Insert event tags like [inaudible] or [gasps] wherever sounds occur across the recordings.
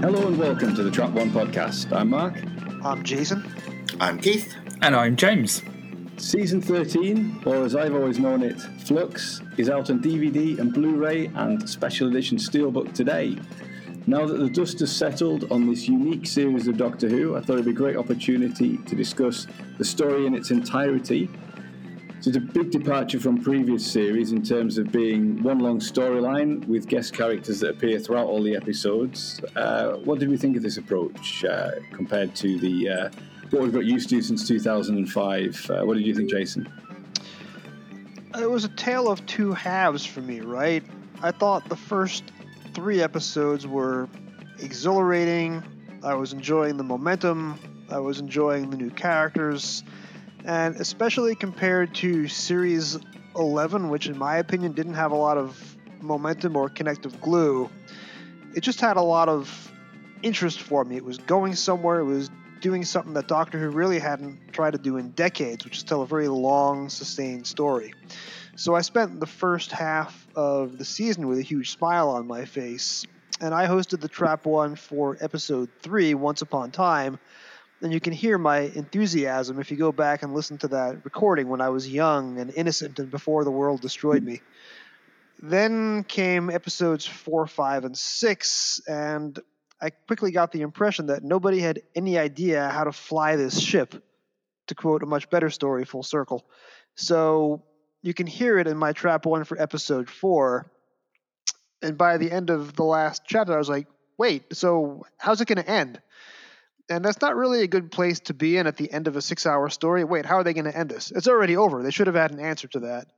Hello and welcome to the Trap One podcast. I'm Mark. I'm Jason. I'm Keith. And I'm James. Season 13, or as I've always known it, Flux, is out on DVD and Blu ray and special edition Steelbook today. Now that the dust has settled on this unique series of Doctor Who, I thought it'd be a great opportunity to discuss the story in its entirety. It's a big departure from previous series in terms of being one long storyline with guest characters that appear throughout all the episodes. Uh, what did we think of this approach uh, compared to the uh, what we've got used to since 2005? Uh, what did you think, Jason? It was a tale of two halves for me, right? I thought the first three episodes were exhilarating. I was enjoying the momentum. I was enjoying the new characters. And especially compared to Series 11, which in my opinion didn't have a lot of momentum or connective glue, it just had a lot of interest for me. It was going somewhere, it was doing something that Doctor Who really hadn't tried to do in decades, which is tell a very long, sustained story. So I spent the first half of the season with a huge smile on my face, and I hosted the Trap One for episode three, Once Upon Time. And you can hear my enthusiasm if you go back and listen to that recording when I was young and innocent and before the world destroyed me. Then came episodes four, five, and six, and I quickly got the impression that nobody had any idea how to fly this ship, to quote a much better story full circle. So you can hear it in my trap one for episode four. And by the end of the last chapter, I was like, wait, so how's it going to end? And that's not really a good place to be in at the end of a six hour story. Wait, how are they going to end this? It's already over. They should have had an answer to that.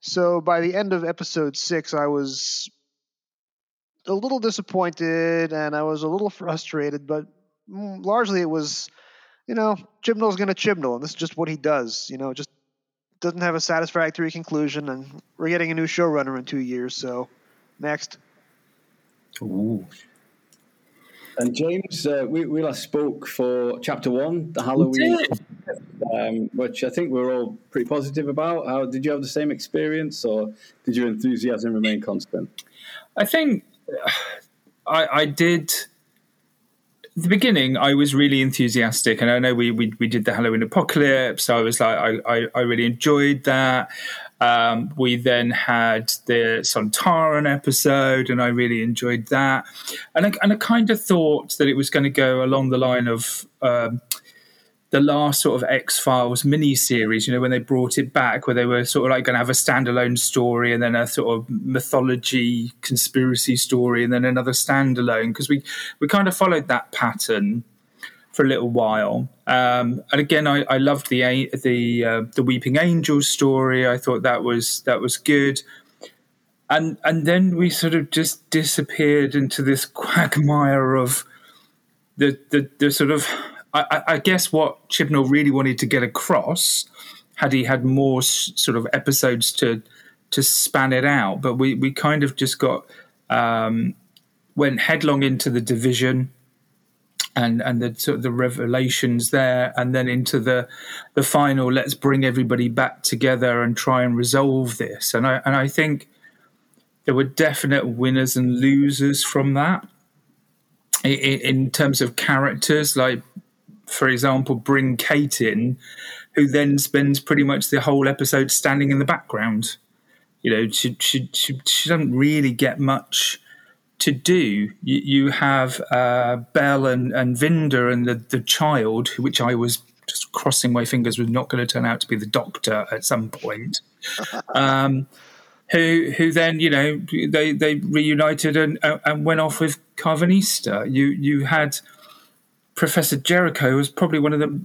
So by the end of episode six, I was a little disappointed and I was a little frustrated, but mm, largely it was, you know, Chibnall's going to Chibnall, and this is just what he does. You know, just doesn't have a satisfactory conclusion, and we're getting a new showrunner in two years. So, next. Ooh. And James, uh, we, we last spoke for chapter one, the Halloween, um, which I think we we're all pretty positive about. How did you have the same experience, or did your enthusiasm remain constant? I think I, I did the beginning, I was really enthusiastic, and I know we, we we did the Halloween apocalypse. I was like, I I, I really enjoyed that. Um, we then had the Sontaran episode, and I really enjoyed that. And I, and I kind of thought that it was going to go along the line of um, the last sort of X Files mini series, you know, when they brought it back, where they were sort of like going to have a standalone story and then a sort of mythology conspiracy story and then another standalone, because we, we kind of followed that pattern for a little while. Um, and again, I, I loved the the uh, the Weeping Angels story. I thought that was that was good. And and then we sort of just disappeared into this [laughs] quagmire of the the, the sort of I, I, guess what Chibnall really wanted to get across, had he had more s- sort of episodes to to span it out, but we we kind of just got um, went headlong into the division and and the sort of the revelations there, and then into the the final. Let's bring everybody back together and try and resolve this. And I and I think there were definite winners and losers from that. In, in terms of characters, like for example, bring Kate in, who then spends pretty much the whole episode standing in the background. You know, she she she, she doesn't really get much to do. You, you have uh, Bel and, and Vinder and the, the child, which I was just crossing my fingers was not going to turn out to be the doctor at some point. [laughs] um, who who then you know they they reunited and and went off with Karvanista. You you had Professor Jericho was probably one of the,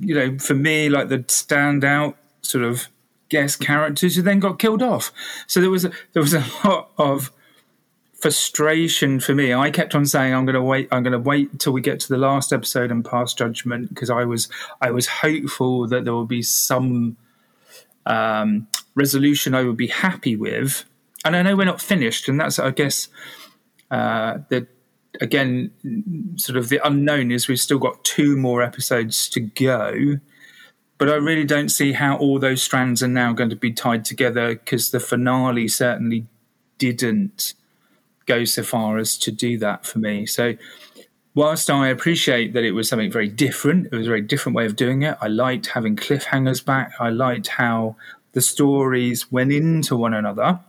you know, for me, like the standout sort of guest characters who then got killed off. So there was a, there was a lot of frustration for me. I kept on saying, "I'm going to wait. I'm going to wait until we get to the last episode and pass judgment," because I was I was hopeful that there would be some um, resolution I would be happy with. And I know we're not finished, and that's I guess uh, the again, sort of the unknown is we've still got two more episodes to go. But I really don't see how all those strands are now going to be tied together because the finale certainly didn't go so far as to do that for me. So whilst I appreciate that it was something very different, it was a very different way of doing it. I liked having cliffhangers back. I liked how the stories went into one another.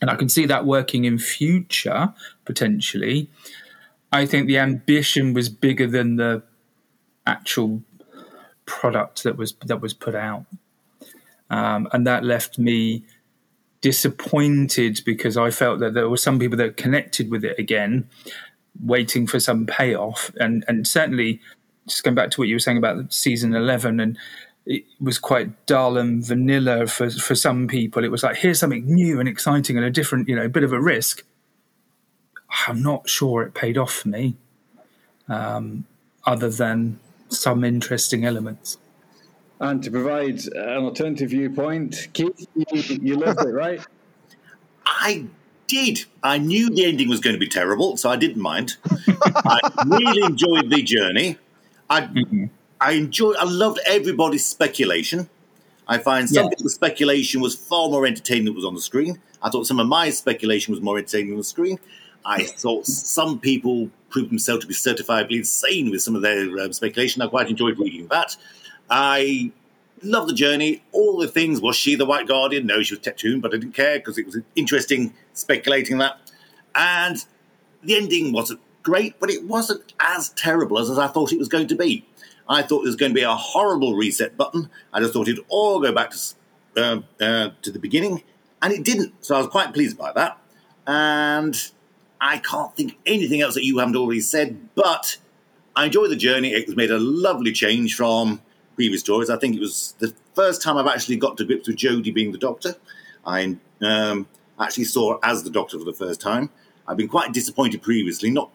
And I can see that working in future potentially. I think the ambition was bigger than the actual product that was that was put out, um, and that left me disappointed because I felt that there were some people that connected with it again, waiting for some payoff, and and certainly just going back to what you were saying about season eleven and. It was quite dull and vanilla for for some people. It was like here's something new and exciting and a different, you know, bit of a risk. I'm not sure it paid off for me, um, other than some interesting elements. And to provide an alternative viewpoint, Keith, you, you loved it, right? [laughs] I did. I knew the ending was going to be terrible, so I didn't mind. I really enjoyed the journey. I, mm-hmm. I enjoyed. I loved everybody's speculation. I find some yeah. people's speculation was far more entertaining than was on the screen. I thought some of my speculation was more entertaining on the screen. I thought some people proved themselves to be certifiably insane with some of their um, speculation. I quite enjoyed reading that. I love the journey. All the things. Was she the White Guardian? No, she was Tecteun, but I didn't care because it was interesting speculating that. And the ending wasn't great, but it wasn't as terrible as, as I thought it was going to be. I thought there was going to be a horrible reset button. I just thought it'd all go back to uh, uh, to the beginning, and it didn't. So I was quite pleased by that. And I can't think anything else that you haven't already said, but I enjoyed the journey. It was made a lovely change from previous stories. I think it was the first time I've actually got to grips with Jodie being the Doctor. I um, actually saw her as the Doctor for the first time. I've been quite disappointed previously, not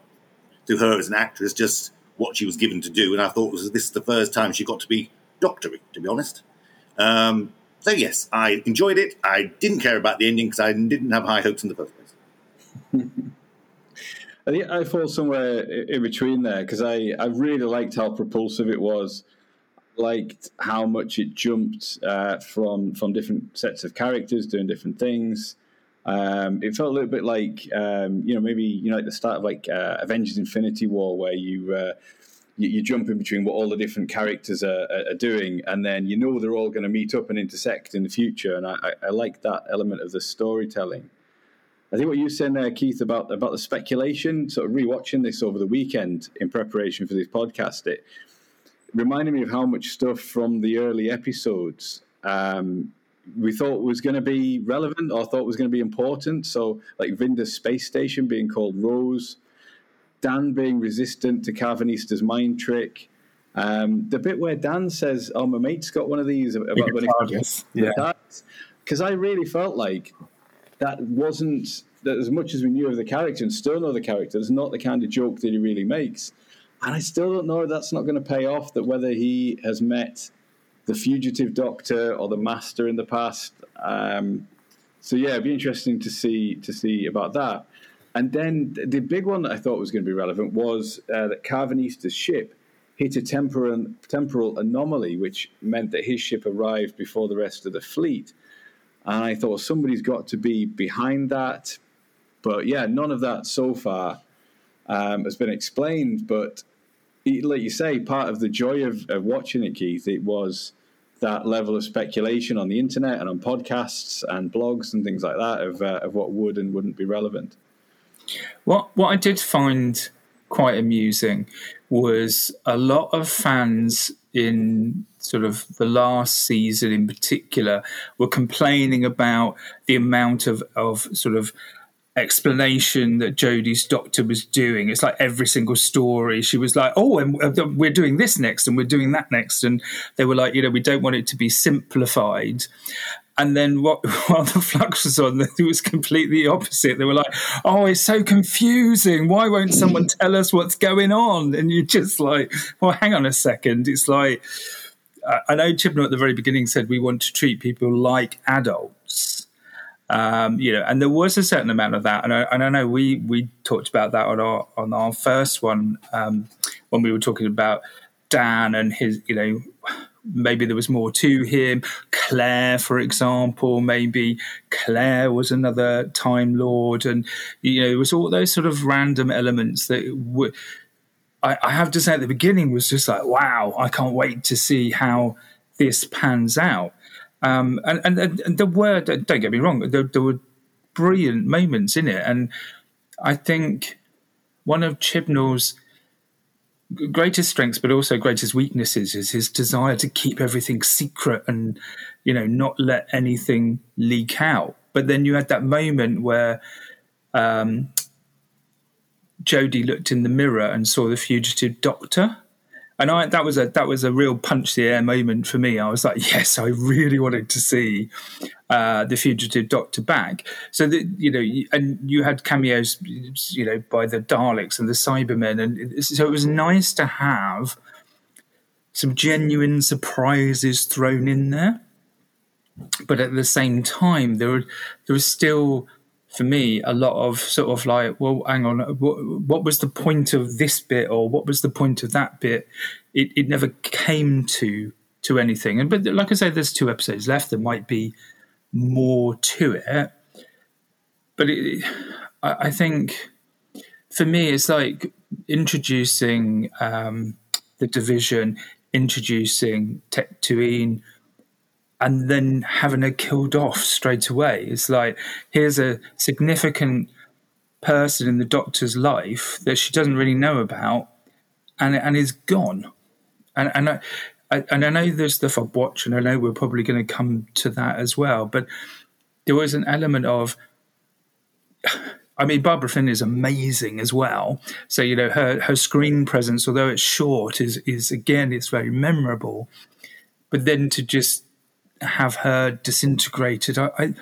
to her as an actress, just what she was given to do. And I thought was this is the first time she got to be doctory, to be honest. Um, so yes, I enjoyed it. I didn't care about the ending because I didn't have high hopes in the first place. I think I fall somewhere in between there because I, I really liked how propulsive it was. Liked how much it jumped uh, from from different sets of characters doing different things. Um, it felt a little bit like um, you know maybe you know at the start of like uh, Avengers: Infinity War where you, uh, you, you jump in between what all the different characters are, are doing, and then you know they're all going to meet up and intersect in the future. And I, I, I like that element of the storytelling. I think what you were saying there, Keith, about about the speculation, sort of rewatching this over the weekend in preparation for this podcast, it reminded me of how much stuff from the early episodes um, we thought was going to be relevant or thought was going to be important. So, like Vinder's space station being called Rose, Dan being resistant to Karvanista's mind trick. Um, the bit where Dan says, "Oh, my mate's got one of these," about when he, yeah, because I really felt like that wasn't that as much as we knew of the character and still know the character, it's not the kind of joke that he really makes. And I still don't know that's not going to pay off. That whether he has met the fugitive doctor or the master in the past. Um, so yeah, it'd be interesting to see to see about that. And then the big one that I thought was going to be relevant was uh, that Karvanista's ship hit a temporal, temporal anomaly, which meant that his ship arrived before the rest of the fleet. And I thought somebody's got to be behind that. But yeah, none of that so far um, has been explained. But like you say, part of the joy of, of watching it, Keith, it was that level of speculation on the internet and on podcasts and blogs and things like that of, uh, of what would and wouldn't be relevant. What what I did find quite amusing was a lot of fans in sort of the last season in particular were complaining about the amount of, of sort of explanation that Jodie's doctor was doing. It's like every single story. She was like, "Oh, and uh, we're doing this next, and we're doing that next," and they were like, "You know, we don't want it to be simplified." And then what, [laughs] while the flux was on, it was completely opposite. They were like, "Oh, it's so confusing. Why won't someone tell us what's going on?" And you're just like, "Well, hang on a second. It's like." I know Chibnall at the very beginning said we want to treat people like adults, um, you know, and there was a certain amount of that, and I, and I know we we talked about that on our on our first one um, when we were talking about Dan and his, you know, maybe there was more to him. Claire, for example, maybe Claire was another Time Lord, and you know, it was all those sort of random elements that I, I have to say at the beginning was just like, wow, I can't wait to see how this pans out. Um, and, and, and the word, don't get me wrong, there, there were brilliant moments in it. And I think one of Chibnall's greatest strengths, but also greatest weaknesses, is his desire to keep everything secret and, you know, not let anything leak out. But then you had that moment where um, Jodie looked in the mirror and saw the fugitive doctor. And I, that was a that was a real punch the air moment for me. I was like, yes, I really wanted to see uh, the fugitive doctor back. So that you know, and you had cameos, you know, by the Daleks and the Cybermen, and so it was nice to have some genuine surprises thrown in there. But at the same time, there were, there was still for me a lot of sort of like well hang on what, what, was the point of this bit or what was the point of that bit? It, it never came to to anything. And but like i say there's two episodes left. There might be more to it. But it, I, I, think for me it's like introducing um, the division introducing Tecteun and then having her killed off straight away. It's like here's a significant person in the doctor's life that she doesn't really know about, and and is gone. And and I, I and I know there's stuff I've watched, and I know we're probably going to come to that as well. But there was an element of. [sighs] I mean, Barbara Flynn is amazing as well. So you know her her screen presence, although it's short, is is again it's very memorable. But then to just have her disintegrated. I, I,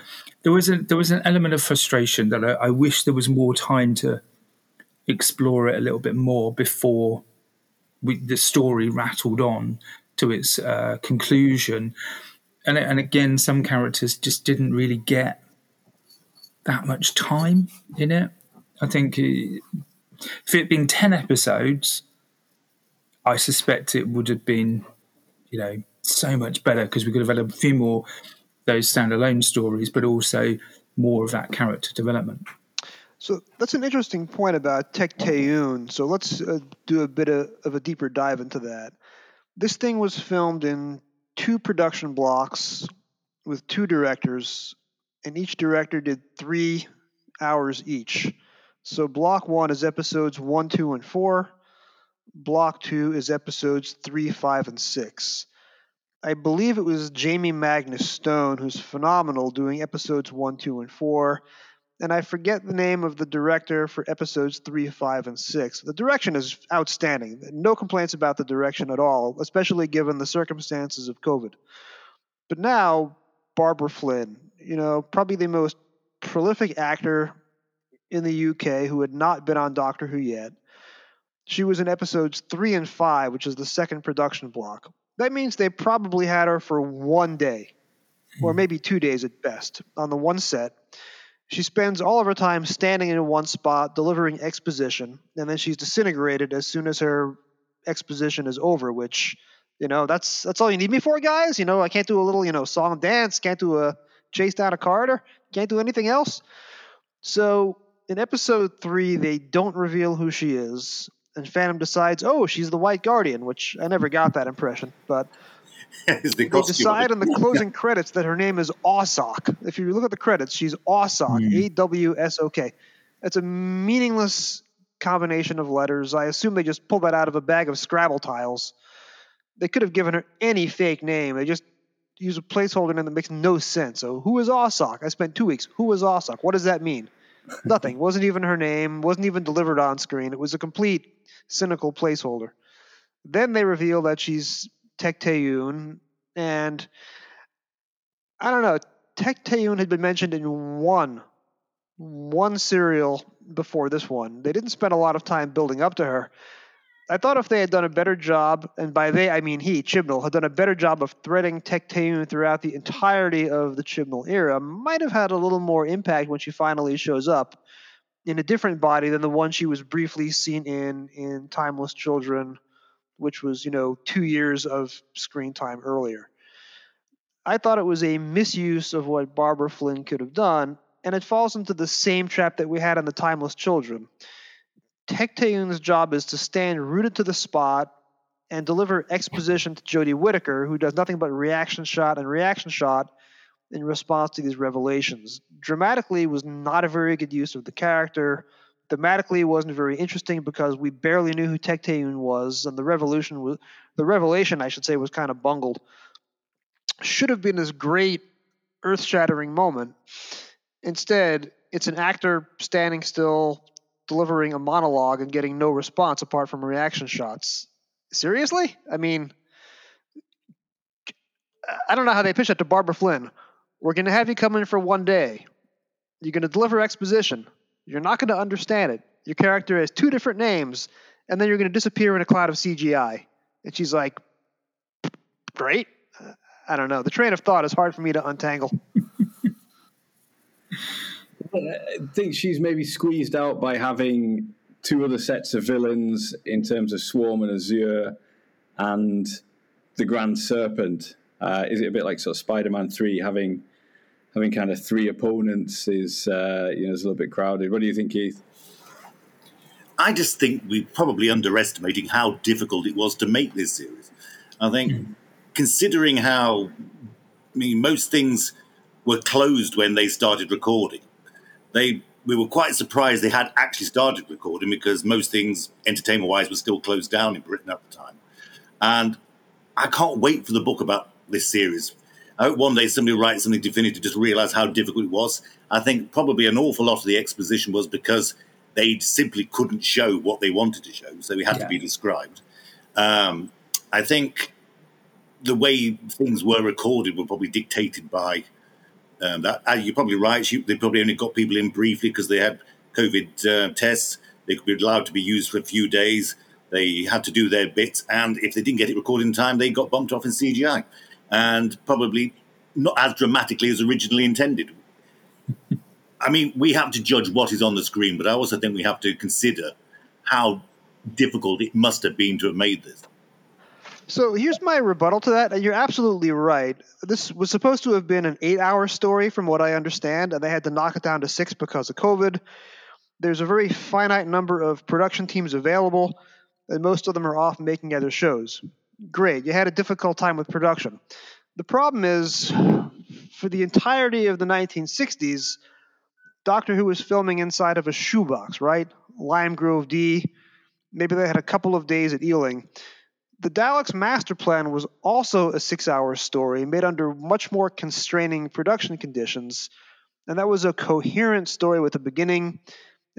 there was a there was an element of frustration that I, I, wish there was more time to explore it a little bit more before we, the story rattled on to its uh, conclusion. And and again, some characters just didn't really get that much time in it. I think uh, if it had been ten episodes, I suspect it would have been, you know, so much better because we could have had a few more those standalone stories, but also more of that character development. So that's an interesting point about Tecteun. So let's uh, do a bit of, of, a deeper dive into that. This thing was filmed in two production blocks with two directors, and each director did three hours each. So block one is episodes one, two, and four. Block two is episodes three, five, and six. I believe it was Jamie Magnus Stone, who's phenomenal, doing episodes one, two, and four. And I forget the name of the director for episodes three, five, and six. The direction is outstanding. No complaints about the direction at all, especially given the circumstances of COVID. But now, Barbara Flynn, you know, probably the most prolific actor in the UK who had not been on Doctor Who yet. She was in episodes three and five, which is the second production block. That means they probably had her for one day, or hmm. maybe two days at best, on the one set. She spends all of her time standing in one spot, delivering exposition, and then she's disintegrated as soon as her exposition is over. Which, you know, that's that's all you need me for, guys. You know, I can't do a little, you know, song and dance, can't do a chase down a corridor, can't do anything else. So in episode three, they don't reveal who she is and Phantom decides, oh, she's the White Guardian, which I never got that impression, but [laughs] they decide in the [laughs] closing credits that her name is Awsok. If you look at the credits, she's Awsok, mm. A W S O K. It's a meaningless combination of letters. I assume they just pulled that out of a bag of Scrabble tiles. They could have given her any fake name. They just use a placeholder name that makes no sense. So, who is Awsok? I spent two weeks. Who is Awsok? What does that mean? Nothing. wasn't even her name. Wasn't even delivered on screen. It was a complete cynical placeholder. Then they reveal that she's Tecteun, and I don't know. Tecteun had been mentioned in one one serial before this one. They didn't spend a lot of time building up to her. I thought if they had done a better job, and by they I mean he, Chibnall, had done a better job of threading Tecteun throughout the entirety of the Chibnall era, might have had a little more impact when she finally shows up in a different body than the one she was briefly seen in in Timeless Children, which was, you know, two years of screen time earlier. I thought it was a misuse of what Barbara Flynn could have done, and it falls into the same trap that we had in the Timeless Children. Tech job is to stand rooted to the spot and deliver exposition to Jodie Whittaker, who does nothing but reaction shot and reaction shot in response to these revelations. Dramatically, was not a very good use of the character. Thematically, it wasn't very interesting because we barely knew who Tech was, and the revolution was the revelation, I should say, was kind of bungled. Should have been this great, earth-shattering moment. Instead, it's an actor standing still, delivering a monologue and getting no response apart from reaction shots. Seriously? I mean, I don't know how they pitch that to Barbara Flynn. We're going to have you come in for one day. You're going to deliver exposition. You're not going to understand it. Your character has two different names, and then you're going to disappear in a cloud of CGI. And she's like, great. I don't know. The train of thought is hard for me to untangle. [laughs] I think she's maybe squeezed out by having two other sets of villains in terms of Swarm and Azure and the Grand Serpent. Uh, is it a bit like sort of Spider-Man three having having kind of three opponents is uh, you know is a little bit crowded. What do you think, Keith? I just think we're probably underestimating how difficult it was to make this series. I think, mm. considering how, I mean, most things were closed when they started recording. They we were quite surprised they had actually started recording because most things, entertainment wise, were still closed down in Britain at the time. And I can't wait for the book about this series. I hope one day somebody writes something definitive to just realize how difficult it was. I think probably an awful lot of the exposition was because they simply couldn't show what they wanted to show, so it had yeah. to be described. Um, I think the way things were recorded were probably dictated by um, that, uh, you're probably right. they probably only got people in briefly because they had COVID uh, tests. They could be allowed to be used for a few days. They had to do their bit, and if they didn't get it recorded in time, they got bumped off in CGI, and probably not as dramatically as originally intended. [laughs] I mean, we have to judge what is on the screen, but I also think we have to consider how difficult it must have been to have made this. So here's my rebuttal to that. You're absolutely right. This was supposed to have been an eight hour story, from what I understand, and they had to knock it down to six because of COVID. There's a very finite number of production teams available, and most of them are off making other shows. Great. You had a difficult time with production. The problem is, for the entirety of the 1960s, Doctor Who was filming inside of a shoebox, right? Lime Grove D. Maybe they had a couple of days at Ealing. The Daleks Master Plan was also a six hour story made under much more constraining production conditions, and that was a coherent story with a beginning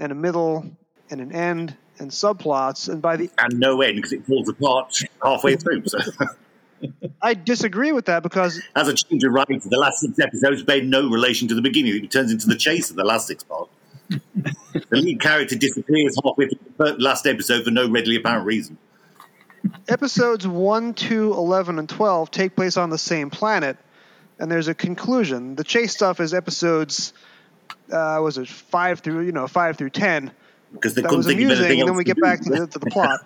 and a middle and an end and subplots, and by the and no end because it falls apart halfway through. So. [laughs] I disagree with that because as a change of writing, the last six episodes made no relation to the beginning. It turns into the chase of the last six parts. [laughs] the lead character disappears halfway through the last episode for no readily apparent reason episodes 1, 2, 11, and 12 take place on the same planet, and there's a conclusion. The chase stuff is episodes, uh, was it 5 through, you know, 5 through 10. Because they that couldn't was think amusing, and then we get back to the, to the plot.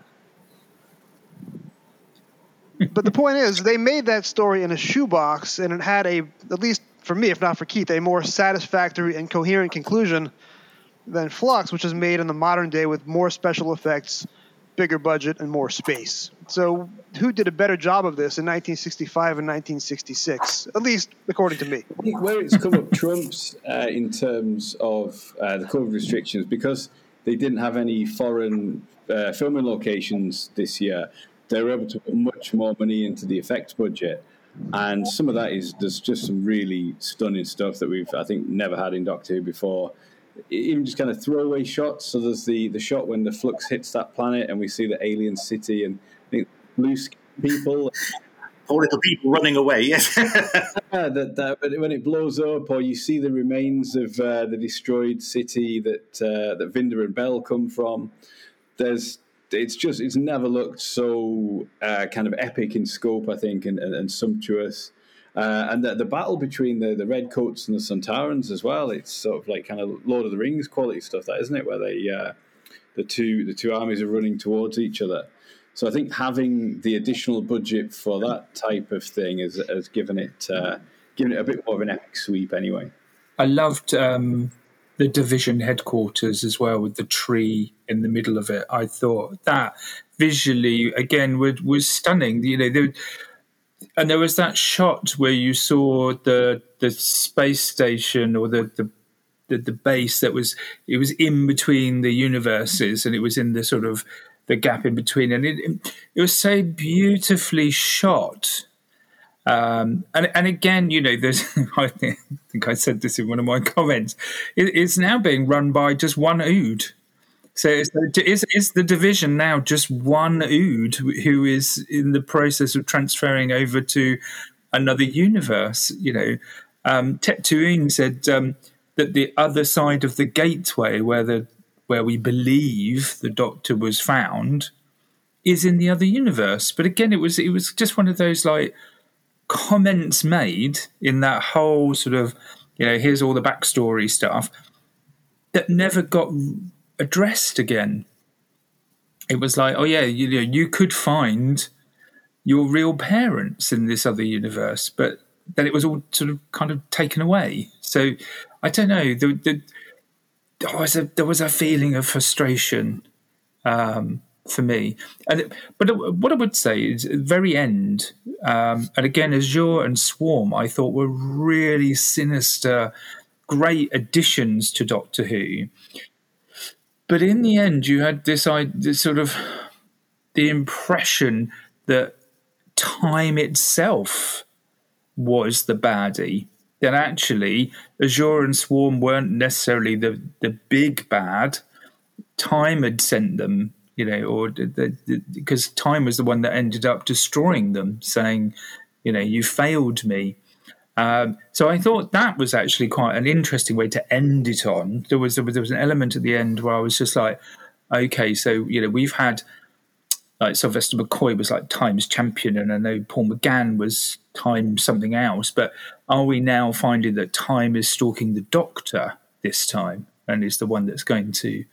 but the point is, they made that story in a shoebox, and it had a, at least for me, if not for Keith, a more satisfactory and coherent conclusion than Flux, which is made in the modern day with more special effects – bigger budget and more space. So, who did a better job of this in 1965 and 1966? At least according to me. I where it's come up trumps uh, in terms of uh, the COVID restrictions because they didn't have any foreign uh, filming locations this year. They were able to put much more money into the effects budget. And some of that is there's just some really stunning stuff that we've I think never had in Doctor Who before even just kind of throwaway shots. So there's the the shot when the flux hits that planet, and we see the alien city and blue people. Four little people running away. Yes. [laughs] yeah, that, that when it blows up, or you see the remains of uh, the destroyed city that uh, that Vinder and Bel come from. There's it's just it's never looked so uh, kind of epic in scope, I think, and, and, and sumptuous. Uh, and the, the, battle between the, the Redcoats and the Sontarans as well, it's sort of like kind of Lord of the Rings quality stuff, that isn't it? Where they uh, the two the two armies are running towards each other. So I think having the additional budget for that type of thing has, has given it uh, given it a bit more of an epic sweep anyway. I loved um, the division headquarters as well with the tree in the middle of it. I thought that visually again was, was stunning. You know, and there was that shot where you saw the the space station or the, the the, the base that was it was in between the universes and it was in the sort of the gap in between and it it was so beautifully shot um, and and again, you know, there's [laughs] I think I said this in one of my comments. It, it's now being run by just one Ood. So is, is the division now just one Ood who is in the process of transferring over to another universe? You know, um, said um, that the other side of the gateway, where the where we believe the Doctor was found, is in the other universe. But again, it was it was just one of those like comments made in that whole sort of, you know, here's all the backstory stuff that never got addressed again. It was like, oh yeah, you know, you could find your real parents in this other universe, but then it was all sort of kind of taken away. So I don't know. The, the, there was a there was a feeling of frustration um, for me. And but what I would say is at the very end, um, and again, Azure and Swarm, I thought were really sinister, great additions to Doctor Who. But in the end, you had this, this sort of the impression that time itself was the baddie. That actually, Azure and Swarm weren't necessarily the, the big bad. Time had sent them you know, or because time was the one that ended up destroying them, saying, you know, you failed me. Um, so I thought that was actually quite an interesting way to end it on. There was, there was there was an element at the end where I was just like, okay, so you know, we've had like Sylvester McCoy was like times champion, and I know Paul McGann was time something else. But are we now finding that time is stalking the Doctor this time, and is the one that's going to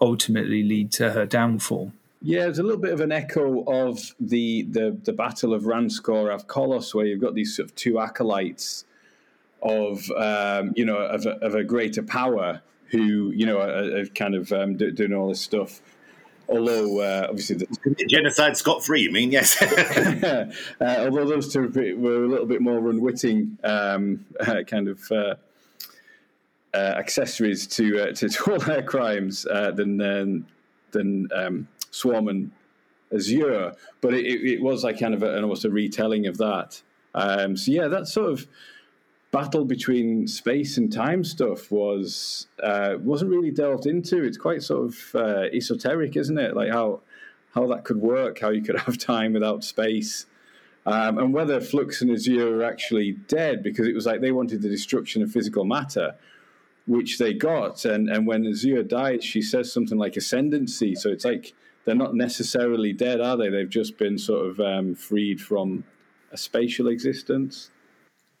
ultimately lead to her downfall. Yeah, it's a little bit of an echo of the the, the Battle of Ranskoor av Kolos, where you've got these sort of two acolytes of um, you know of a, of a, greater power who you know are, are kind of um, do, doing all this stuff. Although uh, obviously the genocide scot free, you mean yes? [laughs] [laughs] uh, although those two were a little bit more unwitting, um, uh, kind of uh, uh, accessories to, uh, to, to all their crimes uh, than than, than um, Swarm and Azure, but it, it, was like kind of a, almost a retelling of that. Um, so yeah, that sort of battle between space and time stuff was uh, wasn't really delved into. It's quite sort of uh, esoteric, isn't it? Like how how that could work, how you could [laughs] have time without space. Um, and whether Flux and Azure are actually dead because it was like they wanted the destruction of physical matter, which they got. And, and when Azure dies, she says something like ascendancy. So it's like they're not necessarily dead, are they? They've just been sort of um, freed from a spatial existence.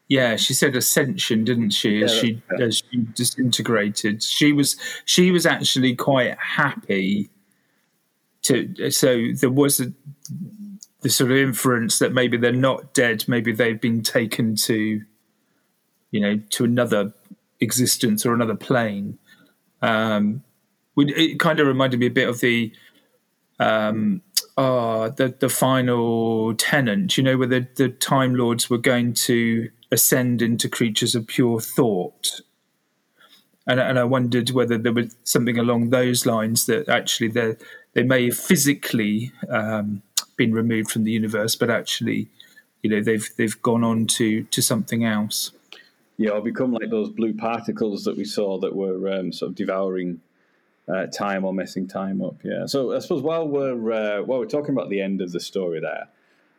Yeah, she said ascension, didn't she? As yeah, she as she disintegrated, she was she was actually quite happy to. So there was a, the sort of inference that maybe they're not dead, maybe they've been taken to, you know, to another existence or another plane. Um, it kind of reminded me a bit of the um, oh, the the final Tennant, you know, where the, the Time Lords were going to ascend into creatures of pure thought. And, and I wondered whether there was something along those lines that actually they they may have physically um, been removed from the universe, but actually, you know, they've they've gone on to to something else yeah, or become like those blue particles that we saw that were um, sort of devouring uh, time or messing time up. Yeah. So I suppose while we're uh, while we're talking about the end of the story there,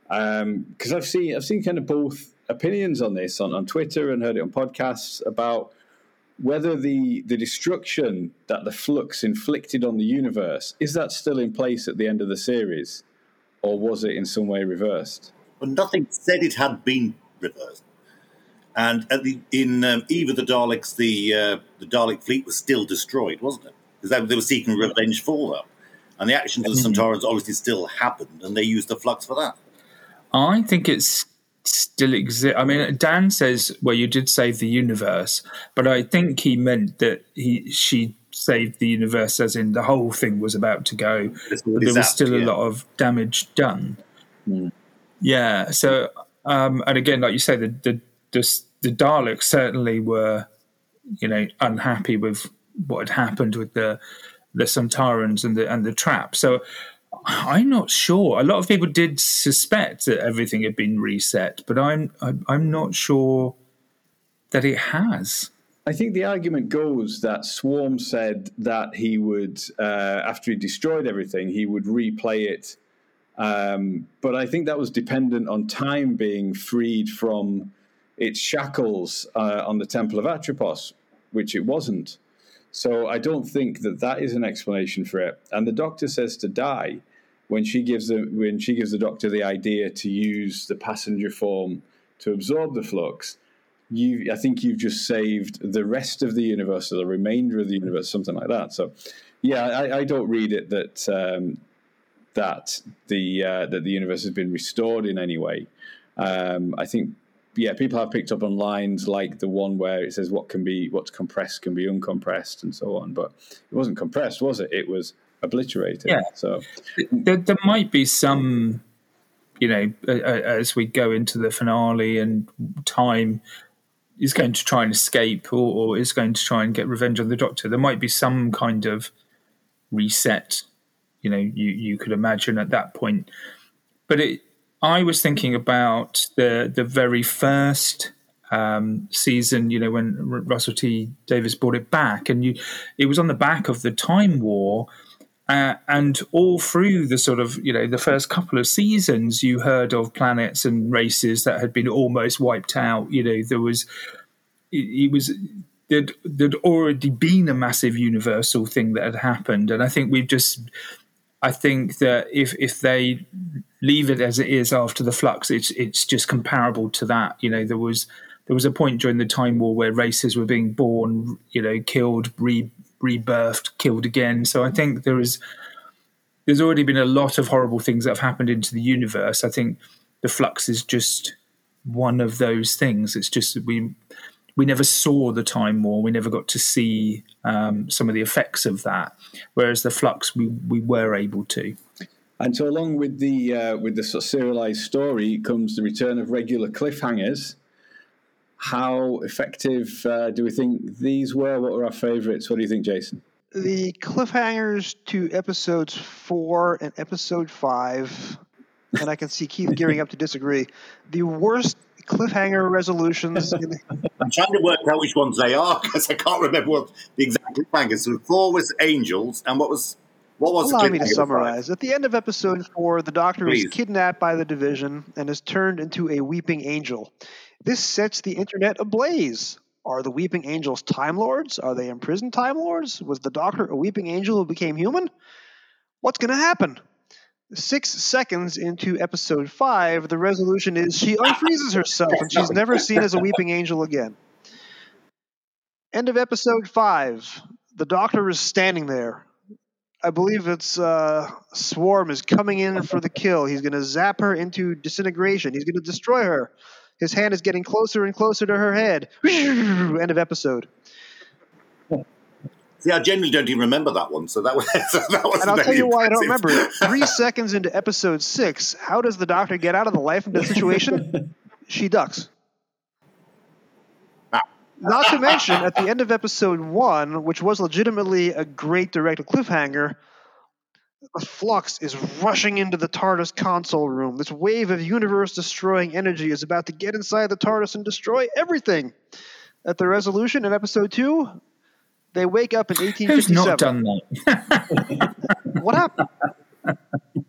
because um, I've seen I've seen kind of both opinions on this on, on Twitter and heard it on podcasts about whether the the destruction that the flux inflicted on the universe is that still in place at the end of the series, or was it in some way reversed? Well, nothing said it had been reversed. And the in um, Eve of the Daleks, the uh, the Dalek fleet was still destroyed, wasn't it? Because they, they, were seeking revenge for that, and the actions of the mm-hmm. Obviously still happened, and they used the flux for that. I think it's still exist. I mean, Dan says, "Well, you did save the universe," but I think he meant that he she saved the universe, as in the whole thing was about to go. There was still a lot of damage done. Mm. Yeah. So, um, and again, like you say, the the the, the Daleks certainly were, you know, unhappy with what had happened with the the Sontarans and the and the trap. So I'm not sure. A lot of people did suspect that everything had been reset, but I'm I'm, I'm not sure that it has. I think the argument goes that Swarm said that he would, uh, after he destroyed everything, he would replay it. Um, but I think that was dependent on time being freed from its shackles uh, on the Temple of Atropos, which it wasn't. So I don't think that that is an explanation for it. And the doctor says to die when she gives the when she gives the doctor the idea to use the passenger form to absorb the flux. You, I think you've just saved the rest of the universe, or the remainder of the universe, something like that. So, yeah, I, I don't read it that um, that the uh, that the universe has been restored in any way. Um, I think yeah, people have picked up on lines like the one where it says what can be what's compressed can be uncompressed and so on. But it wasn't compressed, was it? It was obliterated. Yeah. So there, there might be some, you know, as we go into the finale and time is going to try and escape or, or is going to try and get revenge on the Doctor. There might be some kind of reset. You know, you you could imagine at that point, but it I was thinking about the the very first um, season, you know, when Russell T Davies brought it back, and you, it was on the back of the Time War, uh, and all through the sort of you know the first couple of seasons, you heard of planets and races that had been almost wiped out. You know, there was it, it was there'd, there'd already been a massive universal thing that had happened, and I think we've just I think that if if they leave it as it is after the flux, it's it's just comparable to that. You know, there was there was a point during the time war where races were being born, you know, killed, re, rebirthed, killed again. So I think there is there's already been a lot of horrible things that have happened into the universe. I think the flux is just one of those things. It's just we we never saw the time war. We never got to see um, some of the effects of that. Whereas the flux, we we were able to. And so, along with the uh, with the sort of serialized story, comes the return of regular cliffhangers. How effective uh, do we think these were? What were our favourites? What do you think, Jason? The cliffhangers to episodes four and episode five, and I can see Keith [laughs] gearing up to disagree. The worst cliffhanger resolutions. I'm trying to work out which ones they are because I can't remember what the exact cliffhangers. So four was angels, and what was what was Allow me to summarize. At the end of episode four, the Doctor Please. is kidnapped by the Division and is turned into a weeping angel. This sets the internet ablaze. Are the weeping angels Time Lords? Are they imprisoned Time Lords? Was the Doctor a weeping angel who became human? What's going to happen? Six seconds into episode five, the resolution is she unfreezes herself and she's never seen as a weeping angel again. End of episode five. The Doctor is standing there, I believe it's uh, Swarm is coming in for the kill. He's going to zap her into disintegration. He's going to destroy her. His hand is getting closer and closer to her head. [laughs] End of episode. See, I genuinely don't even remember that one. So that was. [laughs] that was and I'll tell you why I don't remember it. [laughs] Three seconds into episode six, how does the Doctor get out of the life and death situation? she ducks. Not to mention, at the end of episode one, which was legitimately a great directed cliffhanger, the Flux is rushing into the TARDIS console room. This wave of universe destroying energy is about to get inside the TARDIS and destroy everything. At the resolution in episode two, they wake up in 1857. Who's not done that? [laughs] what happened?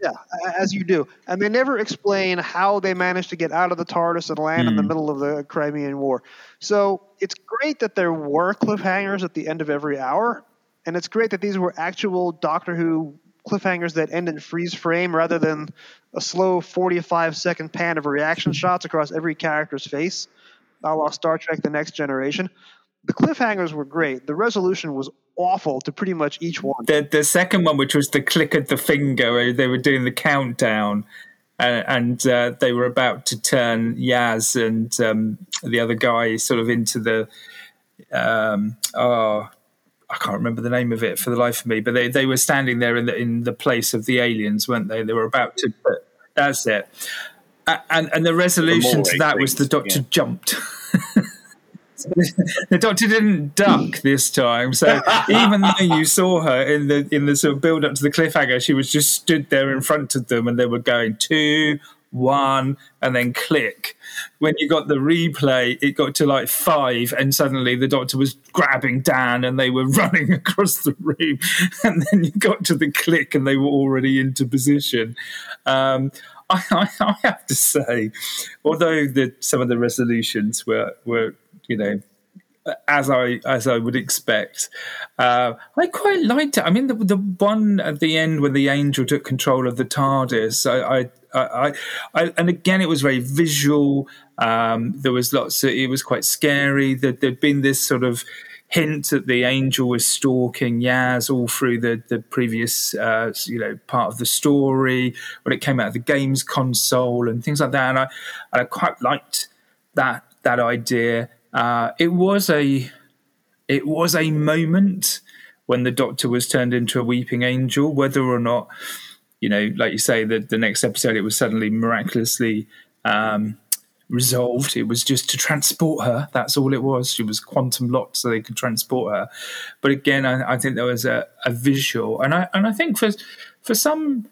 Yeah, as you do. And they never explain how they managed to get out of the TARDIS and land mm. in the hmm. middle of the Crimean War. So it's great that there were cliffhangers at the end of every hour, and it's great that these were actual Doctor Who cliffhangers that end in freeze frame rather than a slow 45 second pan of reaction shots across every character's face, a la Star Trek The Next Generation. The cliffhangers were great. The resolution was awful to pretty much each one. The the second one, which was the click of the finger, where they were doing the countdown, and, and uh, they were about to turn Yaz and um, the other guy sort of into the um, oh I can't remember the name of it for the life of me, but they, they were standing there in the in the place of the aliens, weren't they? They were about to. That's it. And and the resolution the to that was the doctor yeah. jumped. [laughs] the doctor didn't duck this time, so even though you saw her in the in the sort of build up to the cliffhanger, she was just stood there in front of them, and they were going two, one, and then click. When you got the replay, it got to like five, and suddenly the doctor was grabbing Dan and they were [laughs] running across the room. And then you got to the click and they were already into position. Um, I, I, have to say, although the, some of the resolutions were, were you know, as I as I would expect. Uh, I quite liked it. I mean, the the one at the end when the angel took control of the TARDIS, I. I, I, I and again, it was very visual. Um, there was lots. Of, it was quite scary. That there'd been this sort of hint that the angel was stalking Yaz all through the the previous uh, you know part of the story when it came out of the games console and things like that. And I, and I quite liked that that idea. Uh, it was a it was a moment when the doctor was turned into a weeping angel. Whether or not, you know, like you say, the the next episode it was suddenly miraculously um, resolved. It was just to transport her. That's all it was. She was quantum locked, so they could transport her. But again, I, I think there was a, a, visual, and I and I think for for some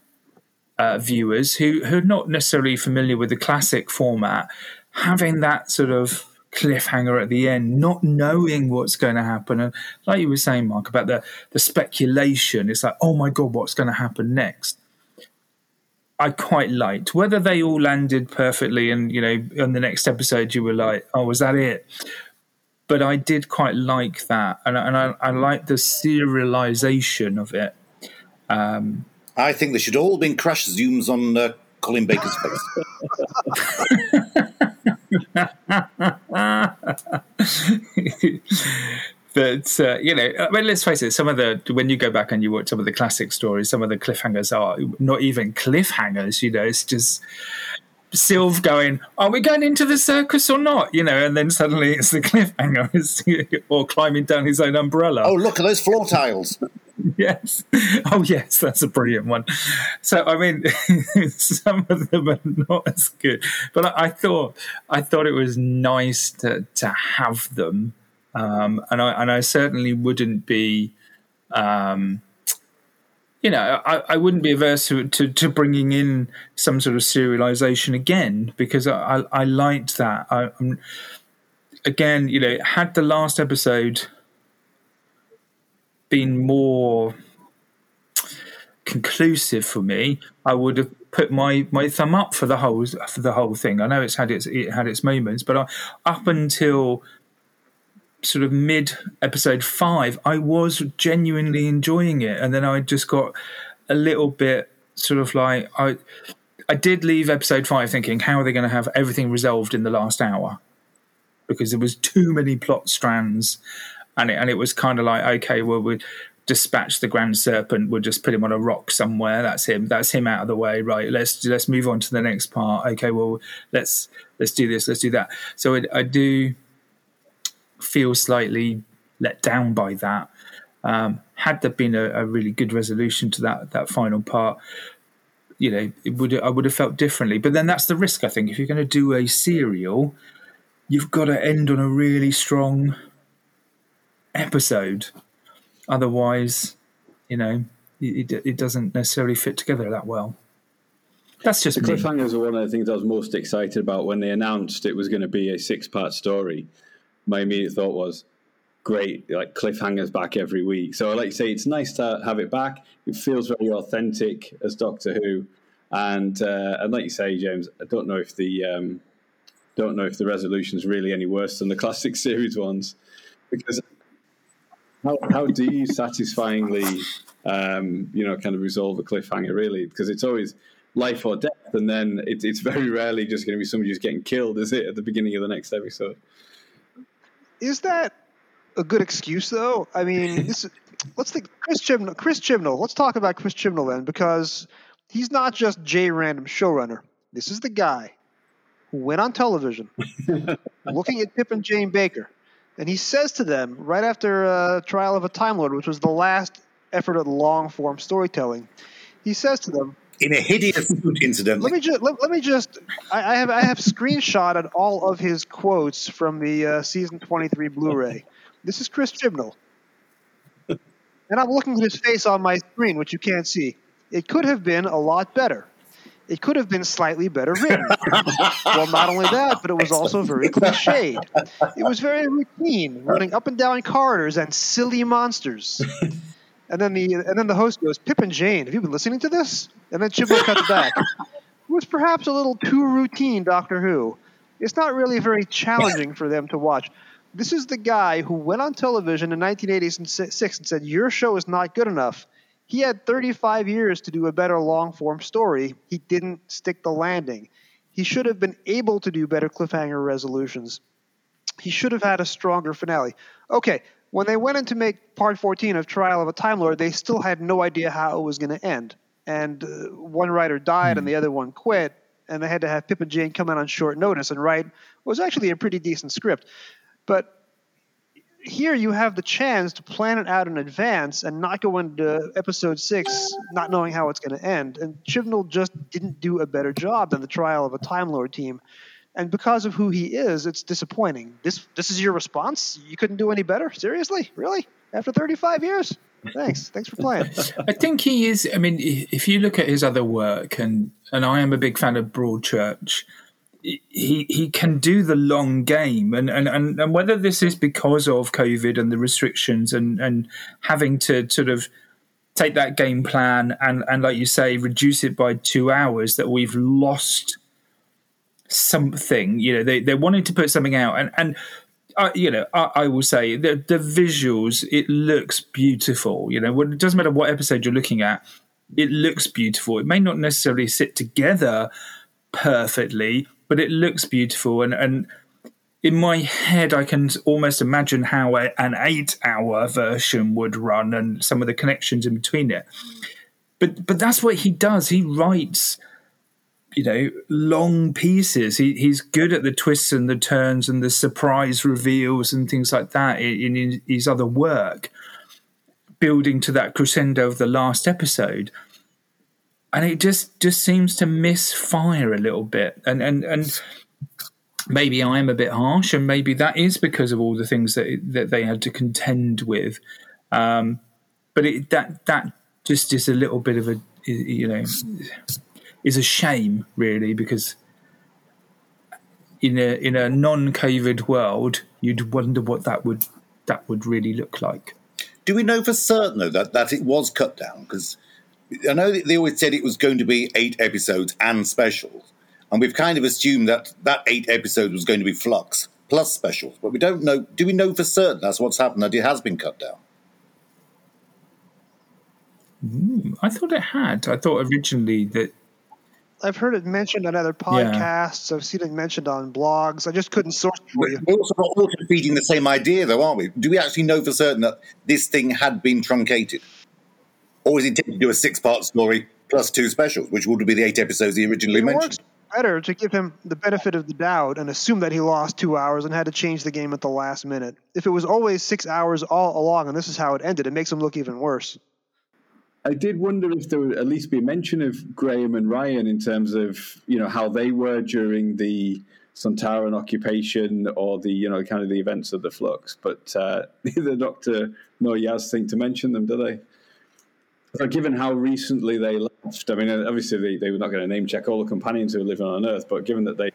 uh, viewers who who are not necessarily familiar with the classic format, having that sort of cliffhanger at the end, not knowing what's going to happen. And like you were saying, Mark, about the, the speculation, it's like, oh my God, what's going to happen next? I quite liked whether they all landed perfectly, and you know, in the next episode, you were like, "Oh, was that it?" But I did quite like that, and, and I, I like the serialization of it. Um, I think they should all been crash zooms on uh, Colin Baker's face. [laughs] [laughs] but uh, you know, I mean, let's face it. Some of the when you go back and you watch some of the classic stories, some of the cliffhangers are not even cliffhangers. You know, it's just Sylve going, "Are we going into the circus or not?" You know, and then suddenly it's the [laughs] cliffhanger, or climbing down his own umbrella. Oh, look at those floor tiles. [laughs] yes. Oh, yes, that's a brilliant one. So, I mean, [laughs] some of them are not as good, but I, I, thought I thought it was nice to to have them, um, and I and I certainly wouldn't be. Um, you know, I, I wouldn't be averse to, to, to bringing in some sort of serialization again because I, I, I liked that. I, I'm, again, you know, had the last episode been more conclusive for me, I would have put my, my thumb up for the whole for the whole thing. I know it's had its it had its moments, but I, up until sort of mid episode five, I was genuinely enjoying it, and then I just got a little bit sort of like I I did leave episode five thinking, how are they going to have everything resolved in the last hour? Because there was too many plot strands and it, and it was kind of like okay, well we dispatch the Grand Serpent. We'll just put him on a rock somewhere. That's him. That's him out of the way. Right. Let's let's move on to the next part. Okay. Well, let's let's do this. Let's do that. So it, I do feel slightly let down by that. Um, had there been a, a, really good resolution to that that final part, you know, it would I would have felt differently. But then that's the risk. I think if you're going to do a serial, you've got to end on a really strong episode. Otherwise, you know, it, it doesn't necessarily fit together that well. That's just the cliffhangers are one of the things I was most excited about when they announced it was going to be a six-part story. My immediate thought was, great, like cliffhangers back every week. So, like you say, it's nice to have it back. It feels very authentic as Doctor Who, and uh, and like you say, James, I don't know if the um, don't know if the resolution is really any worse than the classic [laughs] series ones, because how, how do you satisfyingly, um, you know, kind of resolve a cliffhanger, really? Because it's always life or death, and then it, it's very rarely just going to be somebody just getting killed, is it, at the beginning of the next episode? Is that a good excuse, though? I mean, [laughs] this, let's think Chris Chibnall. Chris Chibnall. Let's talk about Chris Chibnall then, because he's not just J random showrunner. This is the guy who went on television [laughs] looking at Pip and Jane Baker, and he says to them right after uh, Trial of a Time Lord, which was the last effort at long form storytelling, he says to them, In a hideous suit, incidentally. let me just let, let me just I, I have I have screenshotted all of his quotes from the uh, season 23 Blu-ray. This is Chris Chibnall. [laughs] And I'm looking at his face on my screen, which you can't see. It could have been a lot better. It could have been slightly better written. [laughs] well, not only that, but it was also very cliched. It was very routine, running up and down corridors and silly monsters. And then the and then the host goes, Pip and Jane, have you been listening to this? And then Chibnall cuts [laughs] back. It was perhaps a little too routine, Doctor Who. It's not really very challenging for them to watch. This is the guy who went on television in 1986 and said, Your show is not good enough. He had 35 years to do a better long form story. He didn't stick the landing. He should have been able to do better cliffhanger resolutions. He should have had a stronger finale. Okay, when they went in to make part 14 of Trial of a Time Lord, they still had no idea how it was going to end. And uh, one writer died and the other one quit, and they had to have Pip and Jane come in on short notice and write what was actually a pretty decent script. But here you have the chance to plan it out in advance and not go into episode six not knowing how it's going to end. And Chibnall just didn't do a better job than the Trial of a Time Lord team. And because of who he is, it's disappointing. This this is your response? You couldn't do any better? Seriously? Really? After 35 years? Thanks. Thanks for playing. [laughs] I think he is. I mean, if you look at his other work, and and I am a big fan of Broadchurch, he he can do the long game, and and and, and whether this is because of COVID and the restrictions, and and having to sort of take that game plan and and like you say, reduce it by two hours, that we've lost something. You know, they they wanted to put something out, and and uh, you know, I, I, will say the the visuals. It looks beautiful. You know, it doesn't matter what episode you're looking at. It looks beautiful. It may not necessarily sit together perfectly, but it looks beautiful. And and in my head, I can almost imagine how a, an eight-hour version would run and some of the connections in between it. But but that's what he does. He writes you know long pieces. He, he's good at the twists and the turns and the surprise reveals and things like that in, in his other work, building to that crescendo of the last episode. And it just just seems to misfire a little bit, and and and maybe I'm a bit harsh, and maybe that is because of all the things that that they had to contend with. Um, but it, that that just is a little bit of a you know is a shame, really, because in a in a non-COVID world, you'd wonder what that would that would really look like. Do we know for certain though that, that it was cut down? Because I know they always said it was going to be eight episodes and specials, and we've kind of assumed that that eight episodes was going to be Flux plus specials, but we don't know. Do we know for certain that's what's happened? That it has been cut down? Mm, I thought it had. I thought originally that I've heard it mentioned on other podcasts. Yeah. I've seen it mentioned on blogs. I just couldn't source it for you. We're also all feeding the same idea, though, aren't we? Do we actually know for certain that this thing had been truncated? Or is it to do a six part story plus two specials, which would be the eight episodes he originally it mentioned? Works better to give him the benefit of the doubt and assume that he lost two hours and had to change the game at the last minute. If it was always six hours all along and this is how it ended, it makes him look even worse. I did wonder if there would at least be a mention of Graham and Ryan in terms of you know how they were during the Sontaran occupation or the you know kind of the events of the flux, but uh, [laughs] neither Doctor nor Yaz think to mention them, do they? So given how recently they left, I mean, obviously they, they were not going to name check all the companions who were living on Earth, but given that they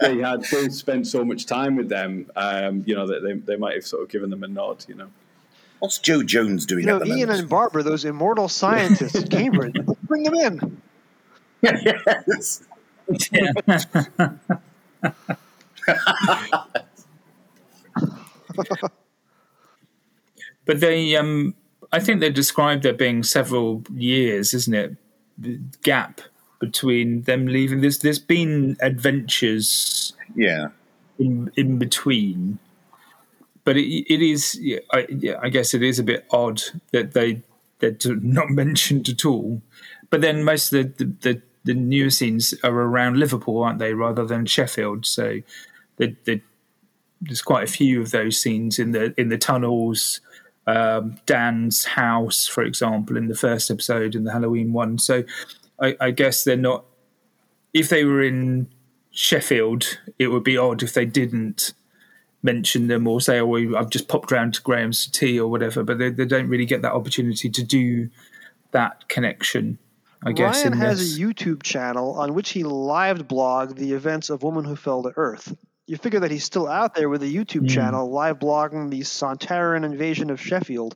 [laughs] they had both spent so much time with them, um, you know, that they, they might have sort of given them a nod, you know. What's Jo Jones doing? You know, Ian moment? and Barbara, those immortal scientists at Cambridge, [laughs] bring them in. yes. [laughs] but they, um, I think they described there being several years, isn't it? Gap between them leaving. There's there's been adventures. Yeah. In in between but it, it is, I, I, guess, it is a bit odd that they they're not [laughs] mentioned at all. But then most of the the, the, the newer scenes are around Liverpool, aren't they, rather than Sheffield? So the, the, there's quite a few of those scenes in the in the tunnels. Um, Dan's house, for example, in the first episode in the Halloween one. So I, I guess they're not. If they were in Sheffield, it would be odd if they didn't mention them or say, "Oh, I've just popped round to Graham's tea or whatever." But they, they don't really get that opportunity to do that connection. I guess Ryan has this. a YouTube channel on which he live blogged the events of Woman Who Fell to Earth. You figure that he's still out there with a YouTube Mm. channel live blogging the Sontaran invasion of Sheffield.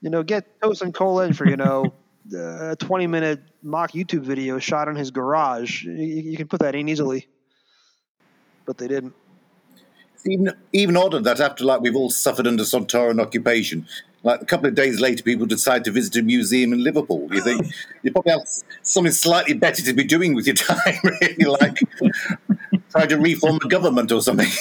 You know, get Toast and Colin for, you know, [laughs] a 20 minute mock YouTube video shot in his garage. You, you can put that in easily. But they didn't. even even odder that after like we've all suffered under Sontaran occupation, like a couple of days later, people decide to visit a museum in Liverpool. You think [gasps] you probably have something slightly better to be doing with your [laughs] time, really, like try to reform the government or something. [laughs]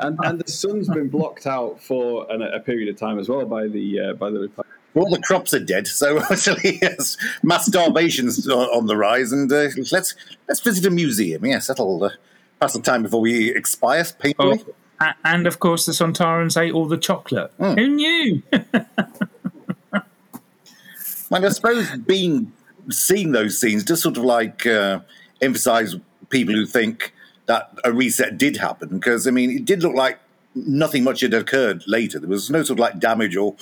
And, and the sun's been blocked out for an, a period of time as well by the uh, by the all the crops are dead, so [laughs] actually, yes, mass starvation's on the rise, and uh, let's let's visit a museum. Yes, that'll uh, pass the time before we expire Oh, painfully. a- and of course, the Sontarans ate all the chocolate. Hmm. Who knew? [laughs] And I suppose being seeing those scenes just sort of like uh, emphasize people who think that a reset did happen because I mean it did look like nothing much had occurred later. There was no sort of like damage or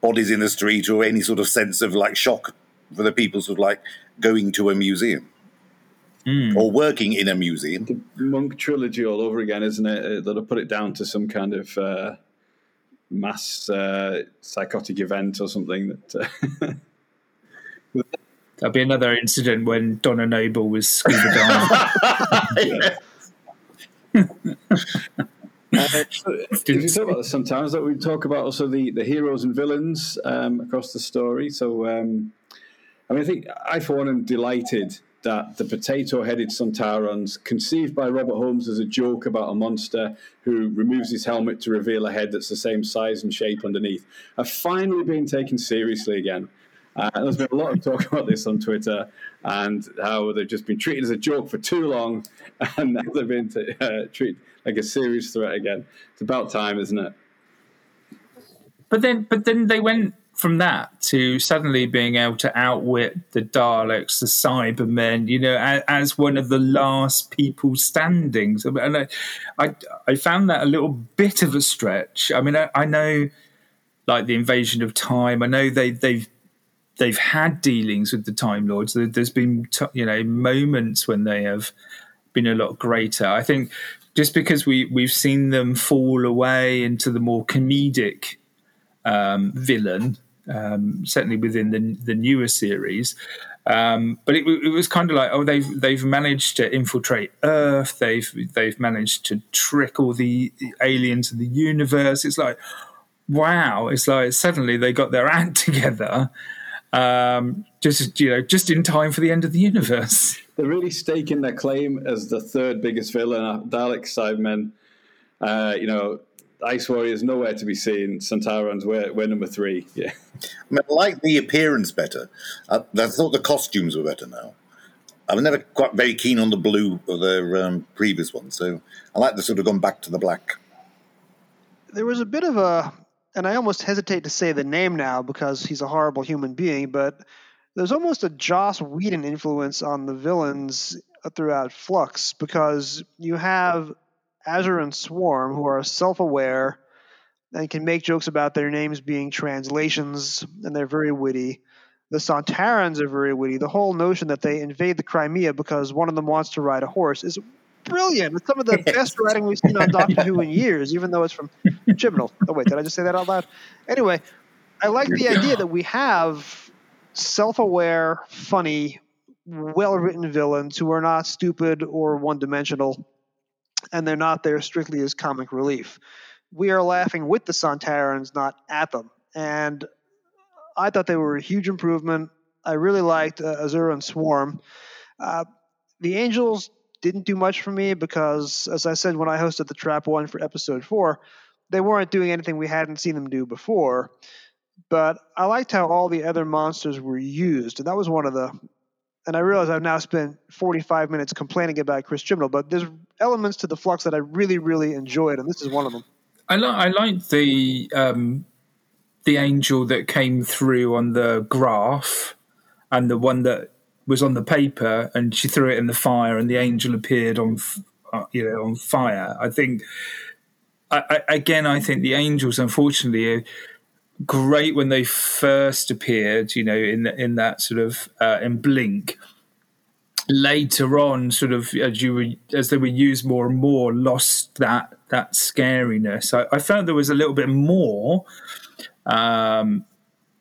bodies in the street or any sort of sense of like shock for the people sort of like going to a museum or working in a museum. The Monk trilogy all over again, isn't it? Uh, That'll put it down to some kind of uh, mass uh, psychotic event or something. That uh, [laughs] There'll be another incident when Donna Noble was scuba diving. [laughs] if [laughs] you talk about sometimes that we talk about also the, the heroes and villains um, across the story. So, um, I mean, I think I for one am delighted that the potato-headed Sontarans, conceived by Robert Holmes as a joke about a monster who removes his helmet to reveal a head that's the same size and shape underneath, are finally being taken seriously again. Uh, there's been a lot of talk [laughs] about this on Twitter and how they've just been treated as a joke for too long, [laughs] and now they've been uh, treated like a serious threat again. It's about time, isn't it? But then, but then they went from that to suddenly being able to outwit the Daleks, the Cybermen, you know, as, as one of the last people standing. So, and I, I, I found that a little bit of a stretch. I mean, I, I know, like the invasion of time. I know they they've they've had dealings with the Time Lords. There- There's been you know moments when they have been a lot greater. I think just because we we've seen them fall away into the more comedic um, villain, um, certainly within the the newer series. Um, but it, it was kind of like, oh, they've they've managed to infiltrate Earth. They've they've managed to trick all the aliens in the universe. It's like, wow! It's like suddenly they got their [laughs] act together, um, just you know, just in time for the end of the universe. [laughs] They're really staking their claim as the third biggest villain. Dalek, Cybermen, uh, you know, Ice Warriors nowhere to be seen. Sontarans, we're, we're number three. Yeah. I, mean, I like the appearance better. I, I thought the costumes were better now. I was never quite very keen on the blue of the um, previous one, so I like the sort of gone back to the black. there was a bit of a and I almost hesitate to say the name now because he's a horrible human being, but there's almost a Joss Whedon influence on the villains throughout Flux because you have Azure and Swarm who are self-aware and can make jokes about their names being translations and they're very witty. The Sontarans are very witty. The whole notion that they invade the Crimea because one of them wants to ride a horse is brilliant. It's some of the [laughs] best writing we've seen on Doctor Who in years, even though it's from Chibnall. Oh wait, did I just say that out loud? Anyway, I like the idea that we have self-aware, funny, well-written villains who are not stupid or one-dimensional, and they're not there strictly as comic relief. We are laughing with the Sontarans, not at them, and I thought they were a huge improvement. I really liked uh, Azure and Swarm. Uh, the Angels didn't do much for me because, as I said when I hosted the Trap One for episode four, they weren't doing anything we hadn't seen them do before. But I liked how all the other monsters were used, and that was one of the and I realize I've now spent 45 minutes complaining about Chris Chibnall, but there's elements to the Flux that I really, really enjoyed, and this is one of them. I like I like the um, the angel that came through on the graph, and the one that was on the paper, and she threw it in the fire, and the angel appeared on uh, you know on fire. I think I, I, again, I think the angels, unfortunately. Are, great when they first appeared, you know, in in that sort of uh, in Blink. Later on, sort of as you were, as they were used more and more, lost that that scariness. I, I found there was a little bit more um,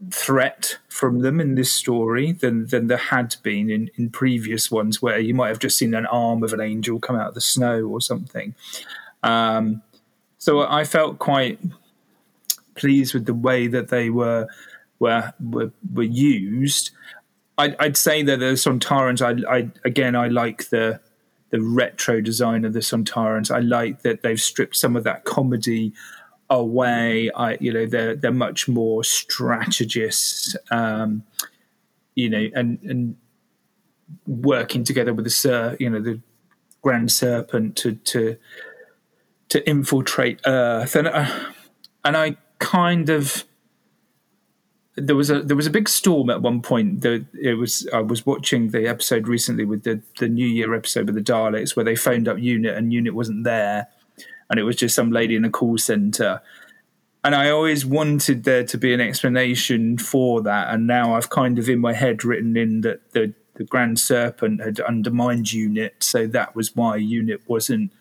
threat from them in this story than than there had been in, in previous ones, where you might have just seen an arm of an angel come out of the snow or something. Um, so I felt quite pleased with the way that they were were were, were used. I'd, I'd say that the Sontarans. I, I again, I like the the retro design of the Sontarans. I like that they've stripped some of that comedy away. I, you know, they're they're much more strategists. Um, you know, and and working together with the Sir, you know, the Grand Serpent to to to infiltrate Earth, and uh, and I kind of there was a there was a big storm at one point. That it was I was watching the episode recently with the the New Year episode with the Daleks where they phoned up Unit and Unit wasn't there, and it was just some lady in a call center. And I always wanted there to be an explanation for that, and now I've kind of in my head written in that the the Grand Serpent had undermined Unit, so that was why Unit wasn't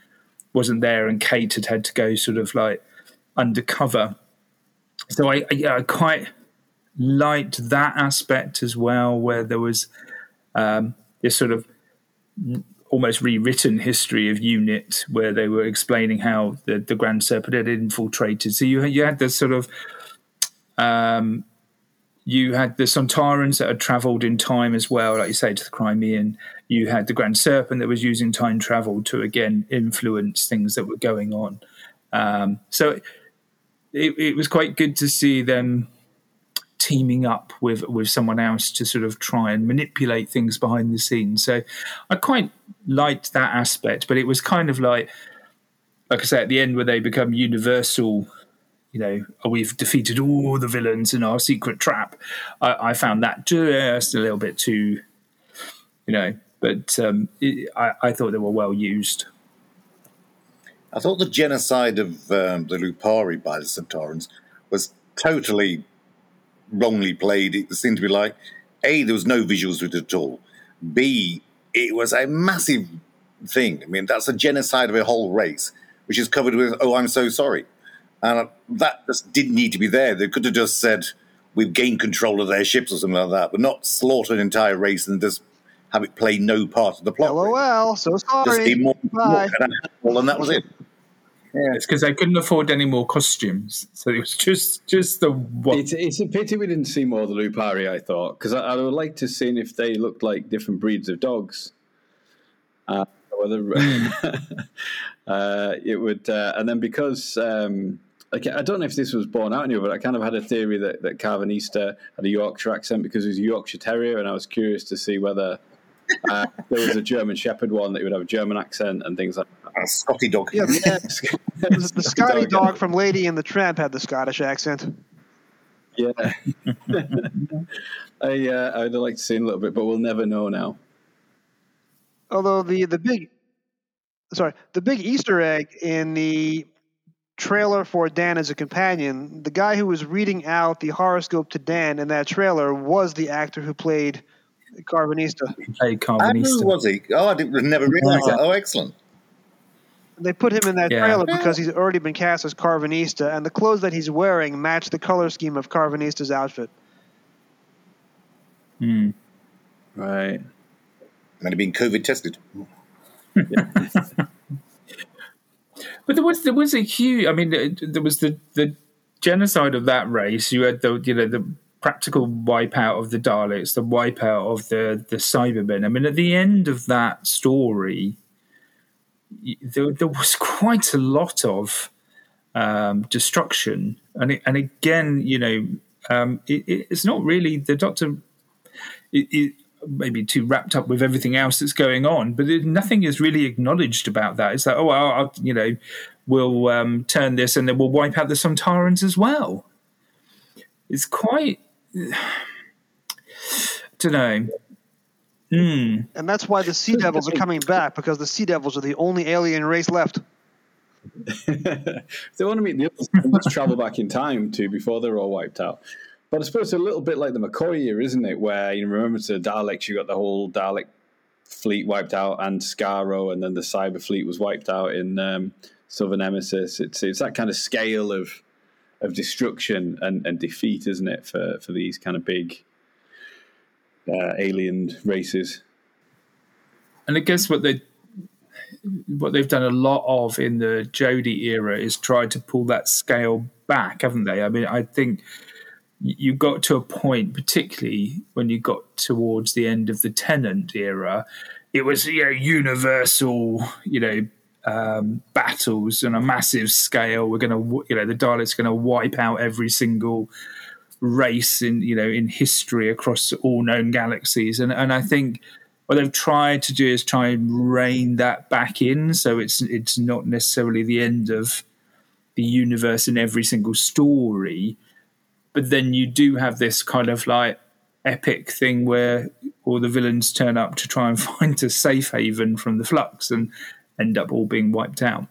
wasn't there, and Kate had had to go sort of like undercover so I, I, I quite liked that aspect as well, where there was um, this sort of almost rewritten history of unit where they were explaining how the, the Grand Serpent had infiltrated. So you you had this sort of um, you had the Sontarans that had travelled in time as well, like you say, to the Crimean. You had the Grand Serpent that was using time travel to again influence things that were going on. Um, so it, it was quite good to see them teaming up with with someone else to sort of try and manipulate things behind the scenes. So I quite liked that aspect, but it was kind of like like I say at the end where they become universal. You know, we've defeated all the villains in our secret trap. I, I found that just a little bit too, you know. But um, it, I, I thought they were well used. I thought the genocide of um, the Lupari by the Sontarans was totally wrongly played. It seemed to be like, A, there was no visuals with it at all. B, it was a massive thing. I mean, that's a genocide of a whole race, which is covered with, oh, I'm so sorry. And that just didn't need to be there. They could have just said, we've gained control of their ships or something like that, but not slaughter an entire race and just have it play no part of the plot. LOL, so sorry. Just be more, more and that was it. Yeah. It's because they couldn't afford any more costumes, so it was just just the one. It's, it's a pity we didn't see more of the Lupari. I thought because I, I, would like to see if they looked like different breeds of dogs. Uh, whether [laughs] uh, it would, uh, and then because um, like, I don't know if this was born out anywhere, but I kind of had a theory that that Karvanista had a Yorkshire accent because he was a Yorkshire Terrier, and I was curious to see whether uh, there was a German Shepherd one that would have a German accent and things like that. A Scotty dog. Yeah, the, [laughs] the Scotty dog from Lady and the Tramp had the Scottish accent. Yeah. [laughs] I, uh, I'd like to see a little bit, but we'll never know now. Although the, the big, sorry, the big Easter egg in the trailer for Dan as a companion, the guy who was reading out the horoscope to Dan in that trailer was the actor who played – Karvanista. He played Karvanista. Who was he? Oh, I didn't, never realised that. Oh, excellent. They put him in that yeah. trailer because he's already been cast as Karvanista, and the clothes that he's wearing match the color scheme of Karvanista's outfit. Hmm. Right. Might have been COVID tested. [laughs] but there was there was a huge. I mean, there was the the genocide of that race. You had the you know the practical wipeout of the Daleks, the wipeout of the the Cybermen. I mean, at the end of that story, there, there was [laughs] quite a lot of um, destruction, and it, and again, you know, um, it, it's not really the Doctor. It, maybe too wrapped up with everything else that's going on. But nothing is really acknowledged about that. It's like, oh, I'll, I'll you know, we'll um, turn this and then we'll wipe out the Sontarans as well. It's quite, [sighs] I don't know. Mm. And that's why the Sea [laughs] Devils are coming back because the Sea Devils are the only alien race left. if [laughs] they want to meet the others, let's travel back in time to before they're all wiped out. But I suppose it's a little bit like the McCoy year, isn't it? Where you remember to the Daleks, you got the whole Dalek fleet wiped out and Skaro, and then the Cyber fleet was wiped out in um, Silver Nemesis. It's it's that kind of scale of of destruction and, and defeat, isn't it, for for these kind of big uh, alien races? And I guess what they what they've done a lot of in the Jodie era is try to pull that scale back, haven't they? I mean, I think you got to a point, particularly when you got towards the end of the Tennant era, it was you know universal, you know. Um, battles on a massive scale. We're going to, you know, the Daleks going to wipe out every single race in, you know, in history across all known galaxies. And and I think what they've tried to do is try and rein that back in, so it's it's not necessarily the end of the universe in every single story, but then you do have this kind of like epic thing where all the villains turn up to try and [laughs] find a safe haven from the flux and end up all being wiped out.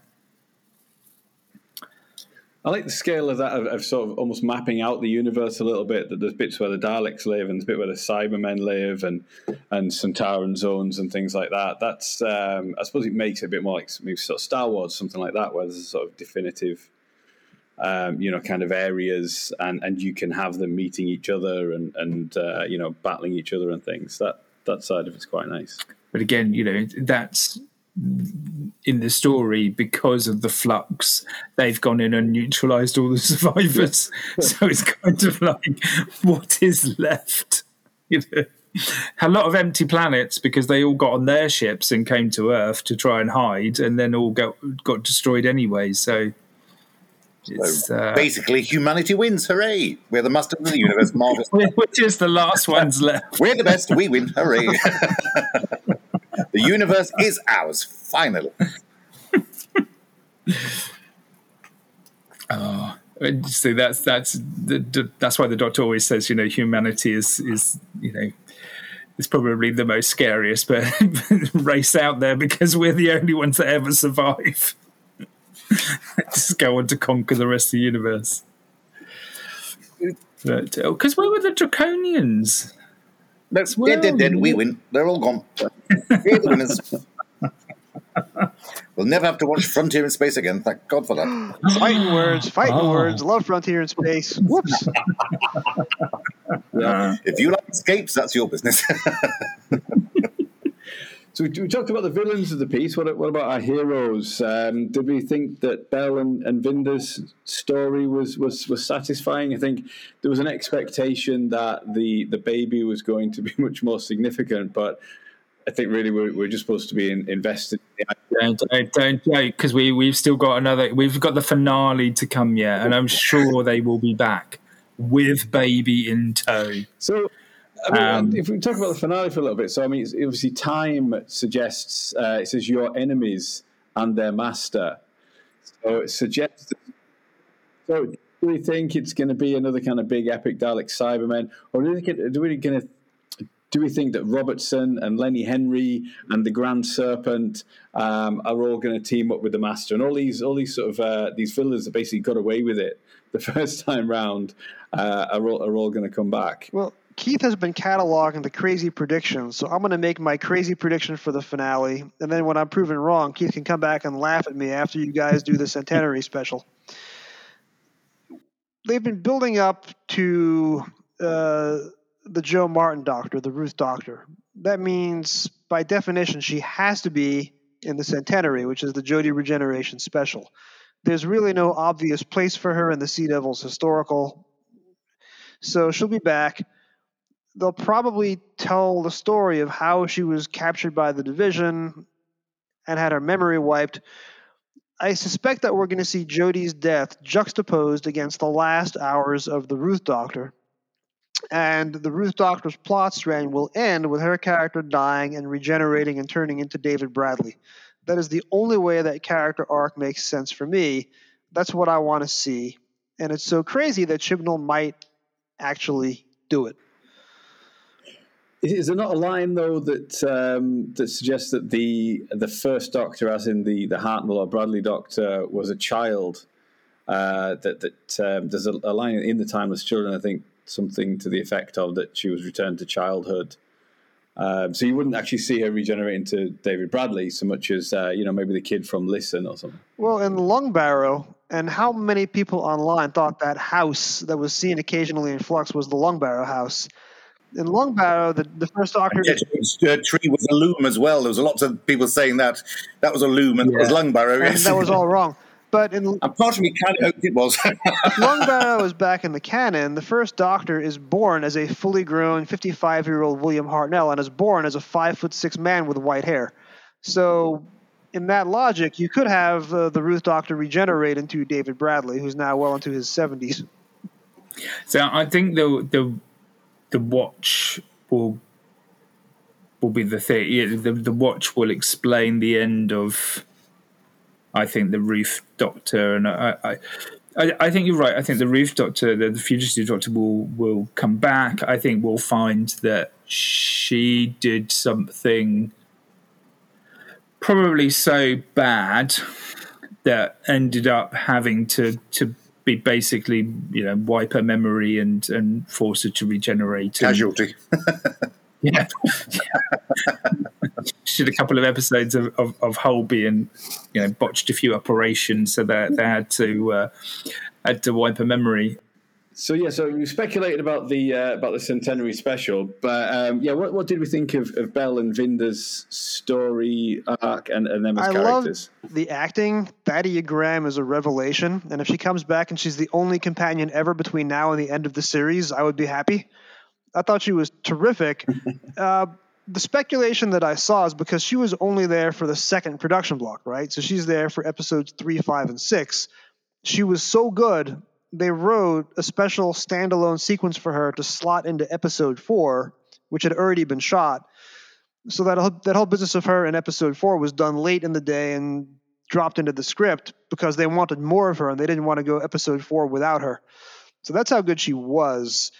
I like the scale of that of, of, sort of almost mapping out the universe a little bit. That there's bits where the Daleks live, and there's bit where the Cybermen live, and and Sontaran zones and things like that. That's um, I suppose it makes it a bit more like maybe sort of Star Wars, something like that, where there's a sort of definitive, um, you know, kind of areas, and and you can have them meeting each other and and uh, you know battling each other and things. That that side of it's quite nice. But again, you know, that's in the story because of the flux they've gone in and neutralized all the [laughs] survivors so it's kind of like what is left you know a lot of empty planets because they all got on their ships and came to earth to try and hide and then all got got destroyed anyway so so uh, basically, humanity wins! Hooray! We're the master of the universe. [laughs] Marvelous. Which is the last ones left. [laughs] We're the best. We win! Hooray! The universe is ours, finally. oh, [laughs] so that's that's that's why the Doctor always says, you know, humanity is is you know is probably the most scariest but [laughs] race out there because we're the only ones that ever survive. [laughs] Just go on to conquer the rest of the universe. Because oh, where were the Draconians? That's well, dead, dead, dead. We win. They're all gone. We're the winners. [laughs] we'll never have to watch Frontier in Space again. Thank God for that. [gasps] fighting words, fighting oh. words. Love Frontier in Space. Whoops. yeah. [laughs] If you like escapes, that's your business. [laughs] So we, we, talked about the villains of the piece. What, what about our heroes? Um, did we think that Bel and, and Vinder's story was, was, was satisfying? I think there was an expectation that the, the baby was going to be [laughs] much more significant, but I think really we're, we're just supposed to be in, invested. In don't, don't joke because we we've still got another. We've got the finale to come yet, and I'm sure they will be back with baby in tow. So I mean, um, if we talk about the finale for a little bit, so I mean, obviously, time suggests uh, it says your enemies and their master. So it suggests. So do we think it's going to be another kind of big epic Dalek Cybermen, or do we think do we going to do we think that Robertson and Lenny Henry and the Grand Serpent um, are all going to team up with the Master, and all these all these sort of uh, these villains that basically got away with it the [laughs] first time round uh, are all, are all going to come back? Well, Keith has been cataloging the crazy predictions, so I'm going to make my crazy prediction for the finale, and then when I'm proven wrong, Keith can come back and laugh at me after you guys do the centenary special. They've been building up to uh, the Jo Martin Doctor, the Ruth Doctor. That means, by definition, she has to be in the centenary, which is the Jodie Regeneration special. There's really no obvious place for her in the Sea Devils historical, so she'll be back they'll probably tell the story of how she was captured by the division and had her memory wiped. I suspect that we're going to see Jodie's death juxtaposed against the last hours of the Ruth Doctor. And the Ruth Doctor's plot strand will end with her character dying and regenerating and turning into David Bradley. That is the only way that character arc makes sense for me. That's what I want to see. And it's so crazy that Chibnall might actually do it. Is there not a line though that um, that suggests that the the first Doctor, as in the the Hartnell or Bradley Doctor, was a child? Uh, that that um, there's a, a, line in the Timeless Children, I think, something to the effect of that she was returned to childhood. Um, so you wouldn't actually see her regenerate into David Bradley so much as uh, you know maybe the kid from Listen or something. Well, in Lungbarrow, and how many people online thought that house that was seen occasionally in Flux was the Lungbarrow house? In Lungbarrow, the, the first Doctor. Yeah, uh, tree was a loom as well. There was a lot of people saying that that was a loom and yeah. that was Lungbarrow. And that was all wrong. But in, [laughs] and part of me kind of hoped it was. [laughs] Lungbarrow is back in the canon. The first Doctor is born as a fully grown 55 year old William Hartnell and is born as a five foot six man with white hair. So, in that logic, you could have uh, the Ruth Doctor regenerate into David Bradley, who's now well into his 70s. So I think the the the watch will will be the thing. Yeah, the the watch will explain the end of. I think the Ruth Doctor, and I, I, I, I think you're right. I think the Ruth Doctor, the, the fugitive Doctor, will will come back. I think we'll find that she did something probably so bad that ended up having to to be basically you know wipe her memory and and force her to regenerate. Casualty. [laughs] yeah. she did a couple of episodes of, of, of Holby and you know botched a few operations, so that they, they had to uh, had to wipe her memory. So yeah, so we speculated about the uh, about the centenary special, but um, yeah, what, what did we think of, of Bel and Vinder's story arc and, and them as I characters? love the acting. Thaddea Graham is a revelation, and if she comes back and she's the only companion ever between now and the end of the series, I would be happy. I thought she was terrific. [laughs] uh, the speculation that I saw is because she was only there for the second production block, right? So she's there for episodes three, five, and six. She was so good they wrote a special standalone sequence for her to slot into episode four, which had already been shot. So that whole, that whole business of her in episode four was done late in the day and dropped into the script because they wanted more of her and they didn't want to go episode four without her. So that's how good she was.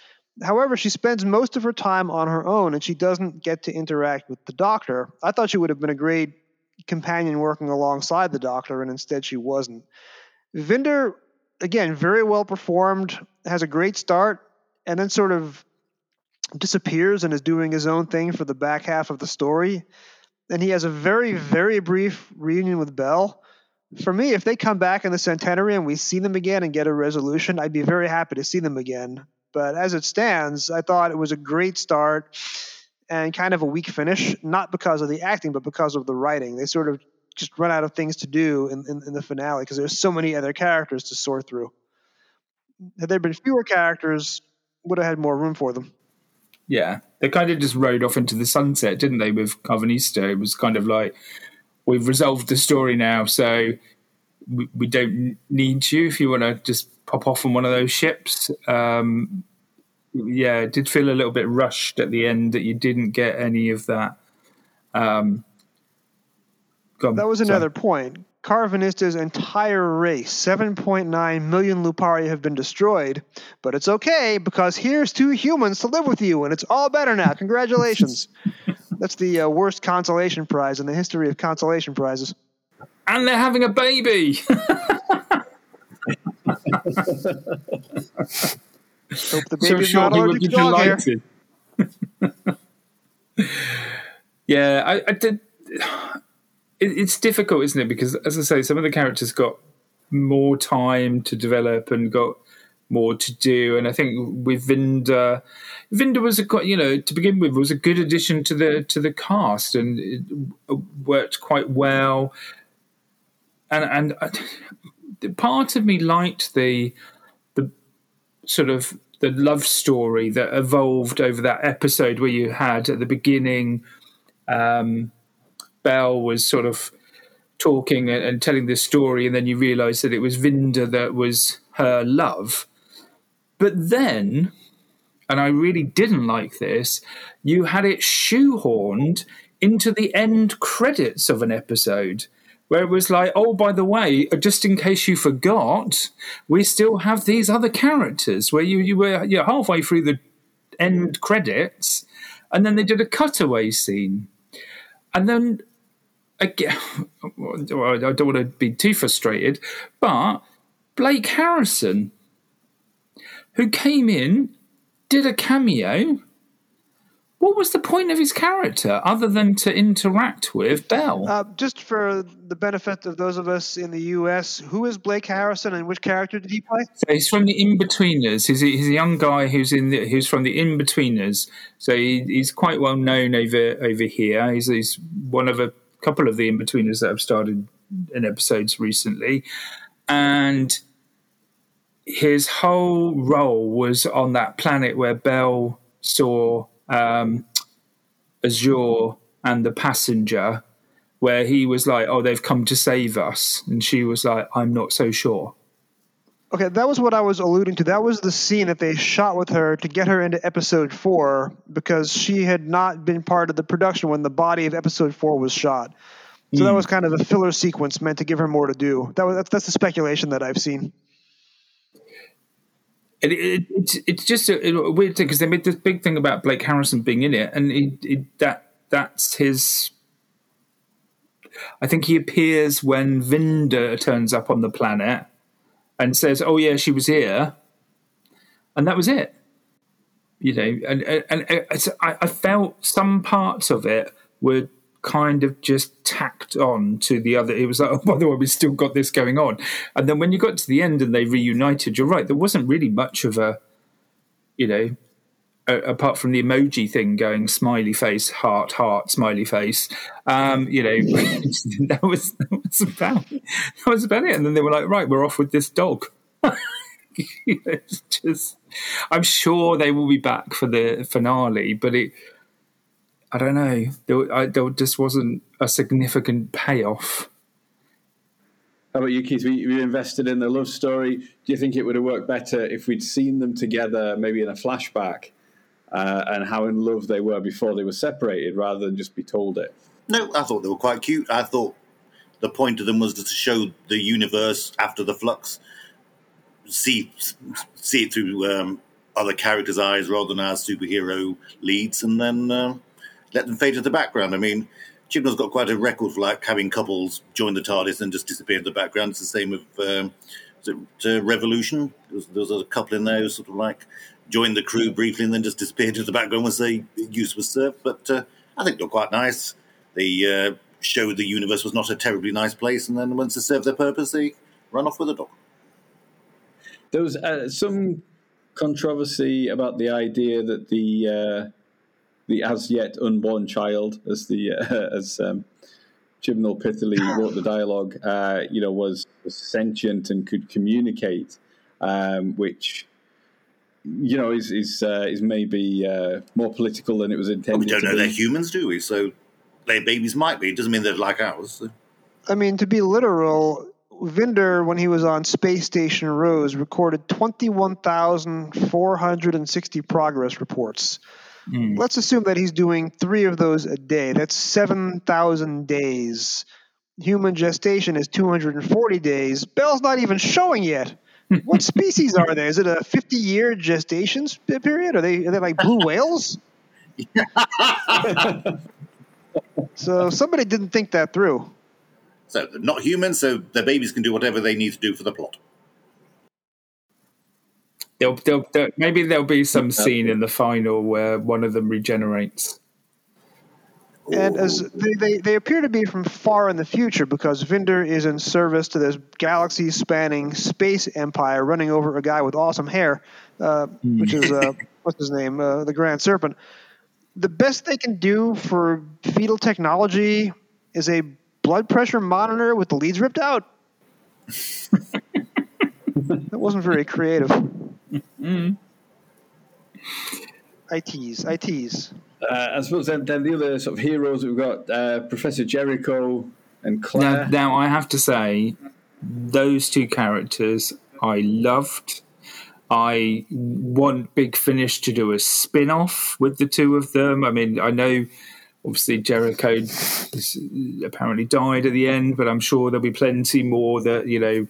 However, she spends most of her time on her own and she doesn't get to interact with the doctor. I thought she would have been a great companion working alongside the doctor, and instead she wasn't. Vinder again, very well performed, has a great start, and then sort of disappears and is doing his own thing for the back half of the story. And he has a very, very brief reunion with Bel. For me, if they come back in the centenary and we see them again and get a resolution, I'd be very happy to see them again. But as it stands, I thought it was a great start and kind of a weak finish, not because of the acting, but because of the writing. They sort of just run out of things to do in, in, in the finale because there's so many other characters to sort through. Had there been fewer characters, would have had more room for them. Yeah, they kind of just rode off into the sunset, didn't they? With Karvanista, it was kind of like we've resolved the story now, so we, we don't need you if you want to just pop off on one of those ships. Um, yeah, it did feel a little bit rushed at the end that you didn't get any of that. Um, that was another point. Karvanista's entire race, 7.9 million Lupari, have been destroyed, but it's okay because here's two humans to live with you, and it's all better now. Congratulations. [laughs] That's the uh, worst consolation prize in the history of consolation prizes. And they're having a baby. [laughs] Hope the baby's so not allergic to dog hair. yeah, I, I did it, it's difficult, isn't it? Because as I say, some of the characters got more time to develop and got more to do. And I think with Vinder, Vinder was a you know to begin with was a good addition to the to the cast and it worked quite well. And and uh, part of me liked the the sort of the love story that evolved over that episode where you had at the beginning. Um, Bel was sort of talking and, and telling this story, and then you realise that it was Vinder that was her love. But then, and I really didn't like this, you had it shoehorned into the end credits of an episode. Where it was like, oh, by the way, just in case you forgot, we still have these other characters. Where you, you were you're halfway through the end credits, and then they did a cutaway scene, and then again, I don't want to be too frustrated, but Blake Harrison, who came in, did a cameo. What was the point of his character other than to interact with Bel? Uh, just for the benefit of those of us in the U.S., who is Blake Harrison and which character did he play? So he's from the Inbetweeners. He's a, he's a young guy who's in the, who's from the Inbetweeners. So he, he's quite well known over over here. He's, he's one of a couple of the Inbetweeners that have started in episodes recently, and his whole role was on that planet where Bel saw um, Azure and the passenger, where he was like, "Oh, they've come to save us," and she was like, "I'm not so sure." Okay, that was what I was alluding to. That was the scene that they shot with her to get her into episode four because she had not been part of the production when the body of episode four was shot. So mm. that hmm. was kind of a filler sequence meant to give her more to do. That was that's, that's the speculation that I've seen. It, it, it's it's just a, a weird thing because they made this big thing about Blake Harrison being in it, and it, that that's his. I think he appears when Vinder turns up on the planet and says, "Oh yeah, she was here," and that was it. You know, and and, and uh, I, I felt some parts of it were kind of just tacked on to the other. It was like, [laughs] oh, by the way, we still got this going on. And then when you got to the end and they reunited, you're right. There wasn't really much of a, you know, apart from the emoji thing going smiley face, heart, heart, smiley face. Um, you know, [laughs] that was that was about that was about it. And then they were like, right, we're off with this dog. [laughs] know, just, I'm sure they will be back for the finale, but it I don't know. There, I, there just wasn't a significant payoff. How about you, Keith? We, we invested in the love story. Do you think it would have worked better if we'd seen them together, maybe in a flashback, uh, and how in love they were before they were separated, rather than just be told it? No, I thought they were quite cute. I thought the point of them was to show the universe after the flux, see see it through um, other characters' eyes rather than our superhero leads, and then. Uh, let them fade to the background. I mean, Chibnall's got quite a record for like having couples join the TARDIS and just disappear in the background. It's the same with um, it, Revolution. There was, there was, a couple in there who sort of like joined the crew briefly and then just disappeared into the background once the use was served. But uh, I think they're quite nice. They uh, showed the universe was not a terribly nice place, and then once they served their purpose, they run off with a dog. There was uh, some controversy about the idea that the uh, the as yet unborn child, as the uh, as um, Chibnall pithily wrote the dialogue, uh, you know, was, was, sentient and could communicate, um, which you know is is uh, is maybe uh, more political than it was intended. we don't know they're humans, do we? So their babies might be. It doesn't mean they're like ours. So. I mean, to be literal, Vinder, when he was on Space Station Rose, recorded 21,460 progress reports. Mm. Let's assume that he's doing three of those a day. That's 7,000 days. Human gestation is 240 days. Bel's not even showing yet. What species are they? Is it a 50 year gestation period? Are they, are they like blue whales? [laughs] so somebody didn't think that through. So not humans, so the babies can do whatever they need to do for the plot. There'll, there'll, there'll, maybe there'll be some uh, scene in the final where one of them regenerates. And as they, they, they appear to be from far in the future because Vinder is in service to this galaxy spanning space empire running over a guy with awesome hair, uh, mm. which is, uh, [laughs] what's his name? Uh, the Grand Serpent. The best they can do for fetal technology is a blood pressure monitor with the leads ripped out. [laughs] that wasn't very creative. Mm. ITs, ITs. Uh, I suppose then, then, the other sort of heroes we've got uh, Professor Jericho and Claire. Now, now, I have to say, those two characters I loved. I want Big Finish to do a spin off with the two of them. I mean, I know obviously Jericho apparently died at the end, but I'm sure there'll be plenty more that, you know,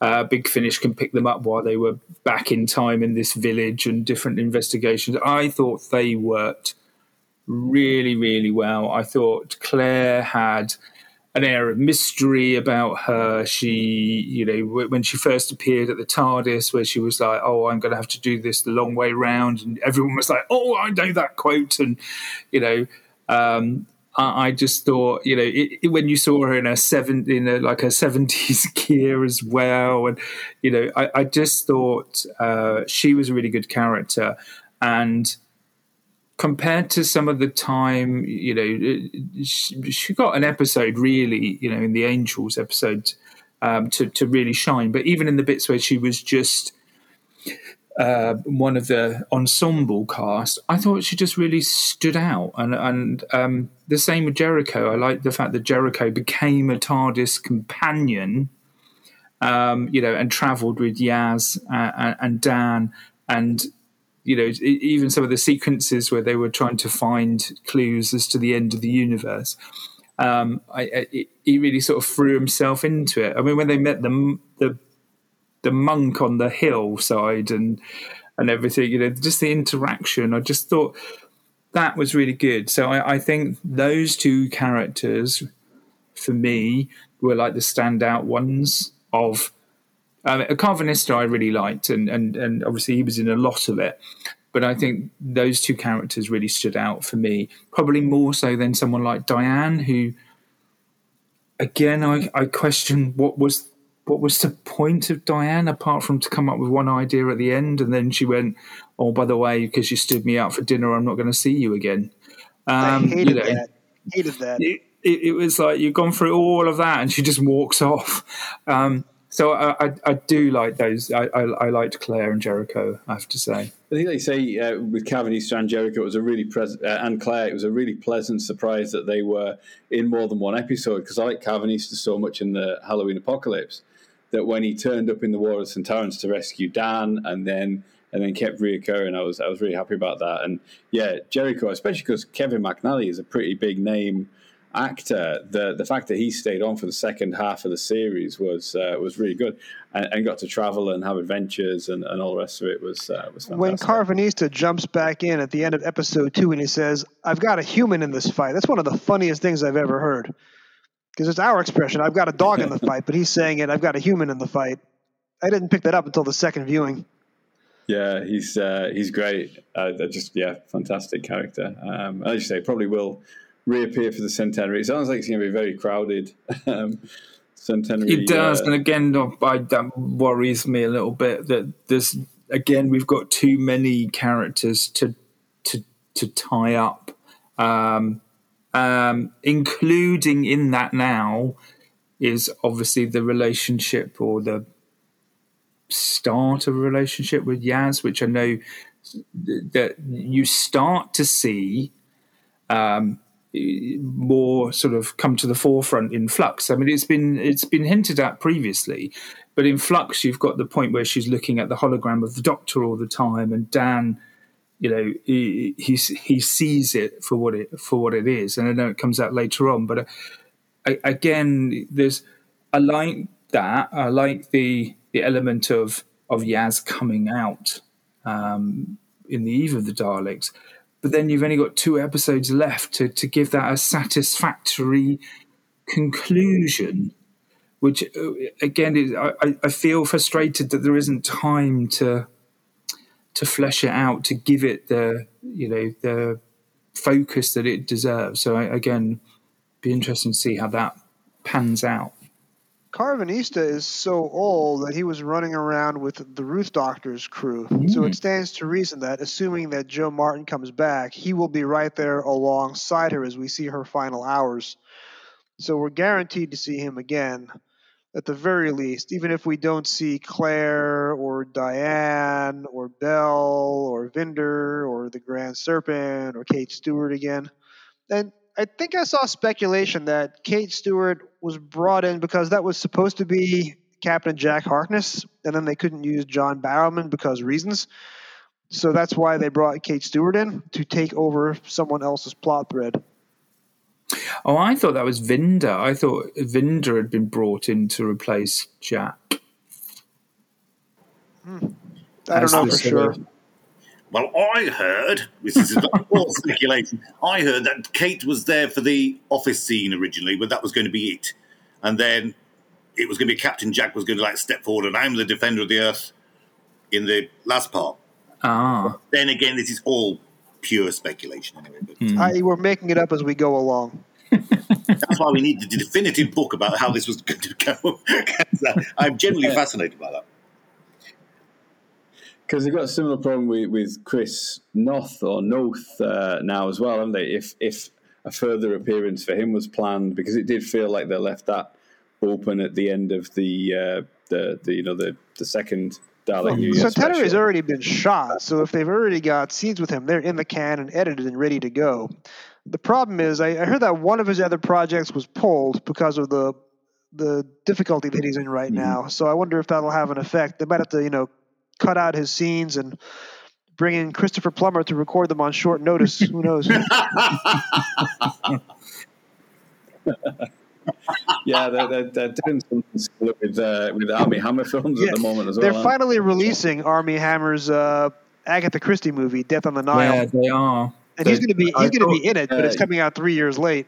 uh, Big Finish can pick them up while they were back in time in this village and different investigations. I thought they worked really, really well. I thought Claire had an air of mystery about her. She, you know, when she first appeared at the TARDIS, where she was like, "Oh, I'm going to have to do this the long way round," and everyone was like, "Oh, I know that quote," and you know. Um, I, just thought, you know, it, it, when you saw her in a seven, in like a seventies [laughs] gear as well, and you know, I, I just thought uh, she was a really good character, and compared to some of the time, you know, she, she got an episode really, you know, in the Angels episode um, to to really shine. But even in the bits where she was just uh, one of the ensemble cast, I thought she just really stood out. And and um, the same with Jericho. I like the fact that Jericho became a TARDIS companion. Um, you know, and travelled with Yaz and, and Dan, and you know, even some of the sequences where they were trying to find clues as to the end of the universe. Um, I, I, he really sort of threw himself into it. I mean, when they met the the the monk on the hillside and and everything, you know, just the interaction. I just thought that was really good. So I, I think those two characters, for me, were like the standout ones of um, a Karvanista I really liked, and, and and obviously he was in a lot of it. But I think those two characters really stood out for me, probably more so than someone like Diane, who, again, I, I question what was what was the point of Diane apart from to come up with one idea at the end, and then she went, "Oh, by the way, because you stood me out for dinner, I'm not going to see you again." Um, I hated you know, that. Hated that. It, it, it, was like you've gone through all of that, and she just walks off. Um, so I, I, I, do like those. I, I, I, liked Claire and Jericho. I have to say. I think they say uh, with Karvanista and Jericho, it was a really pleasant, uh, and Claire, it was a really pleasant surprise that they were in more than one episode. Because I like Karvanista so much in the Halloween Apocalypse that when he turned up in the War of Sontarans to rescue Dan, and then and then kept reoccurring, I was I was really happy about that. And yeah, Jericho, especially because Kevin McNally is a pretty big name actor, the the fact that he stayed on for the second half of the series was uh, was really good, and, and, got to travel and have adventures and, and all the rest of it was uh, was fantastic. When Karvanista jumps back in at the end of episode two and he says, "I've got a human in this fight," that's one of the funniest things I've ever heard. Because it's our expression, "I've got a dog in the fight," but he's saying it, "I've got a human in the fight." I didn't pick that up until the second viewing. Yeah, he's uh, he's great. Uh, just yeah, fantastic character. Um, as you say, probably will reappear for the centenary. It sounds like it's going to be very crowded. [laughs] um, centenary. It does, uh, and again, I, that worries me a little bit that there's again we've got too many characters to to to tie up, um, um, including in that now is obviously the relationship or the start of a relationship with Yaz, which I know that you start to see um, more sort of come to the forefront in Flux. I mean, it's been it's been hinted at previously, but in Flux, you've got the point where she's looking at the hologram of the Doctor all the time, and Dan, you know, he he, he sees it for what it for what it is, and I know it comes out later on, but uh, again, there's I like that. I like the the element of of Yaz coming out um, in the Eve of the Daleks but then you've only got two episodes left to, to give that a satisfactory conclusion which uh, again is, I, I feel frustrated that there isn't time to to flesh it out to give it the you know the focus that it deserves. So I, again be interesting to see how that pans out Karvanista is so old that he was running around with the Ruth Doctor's crew. Mm. So it stands to reason that, assuming that Jo Martin comes back, he will be right there alongside her as we see her final hours. So we're guaranteed to see him again, at the very least, even if we don't see Claire or Diane or Bel or Vinder or the Grand Serpent or Kate Stewart again. And I think I saw speculation that Kate Stewart was brought in because that was supposed to be Captain Jack Harkness, and then they couldn't use John Barrowman because reasons. So that's why they brought Kate Stewart in to take over someone else's plot thread. Oh, I thought that was Vinder. I thought Vinder had been brought in to replace Jack. Hmm. I don't know for sure. Well, I heard, this is all speculation, I heard that Kate was there for the office scene originally, but that was going to be it. And then it was going to be Captain Jack was going to like step forward and I'm the defender of the earth in the last part. Ah, Then again, this is all pure speculation anyway. But Hmm. I, we're making it up as we go along. [laughs] [laughs] That's why we need the definitive book about how this was going to go. [laughs] 'Cause, uh, I'm generally fascinated by that. Because they've got a similar problem with, with Chris Noth or Noth uh, now as well, haven't they? If if a further appearance for him was planned, because it did feel like they left that open at the end of the uh, the, the you know the the second Dalek New Year Centenary has already been shot, so if they've already got scenes with him, they're in the can and edited and ready to go. The problem is, I, I heard that one of his other projects was pulled because of the the difficulty that he's in right now. So I wonder if that'll have an effect. They might have to, you know, cut out his scenes and bring in Christopher Plummer to record them on short notice. Who knows? [laughs] Yeah, they're, they're, they're doing something similar with uh, with Armie Hammer films Yeah, at the moment as well. They're aren't finally releasing Armie Hammer's uh, Agatha Christie movie, Death on the Nile, yeah, they are. and he's going to be he's going to be in it, but it's uh, coming out three years late.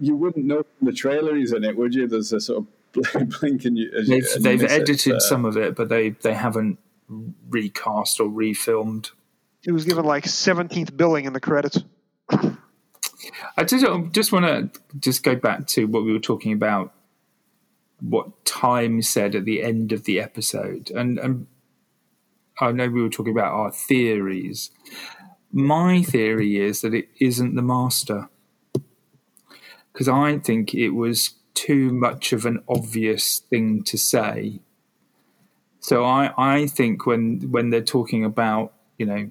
you wouldn't know from the trailer he's in it, would you? There's a sort of [laughs] blink and you. as They've, you they've miss it. edited Uh, some of it, but they, they haven't recast or refilmed. He was given like 17th billing in the credits. I just just want to just go back to what we were talking about, what Time said at the end of the episode, and and I know we were talking about our theories. My theory is that it isn't the master, because I think it was too much of an obvious thing to say. So I I think when when they're talking about you know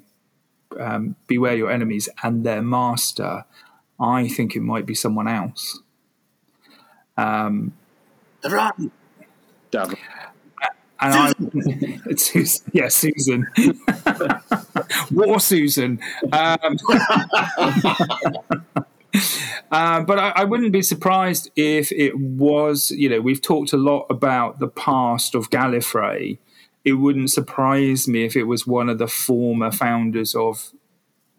um, beware your enemies and their master. I think it might be someone else. Um, There are Davros. and I, Susan, [laughs] yeah, Susan, [laughs] War Susan. Um, [laughs] uh, but I, I wouldn't be surprised if it was. You know, we've talked a lot about the past of Gallifrey. It wouldn't surprise me if it was one of the former founders of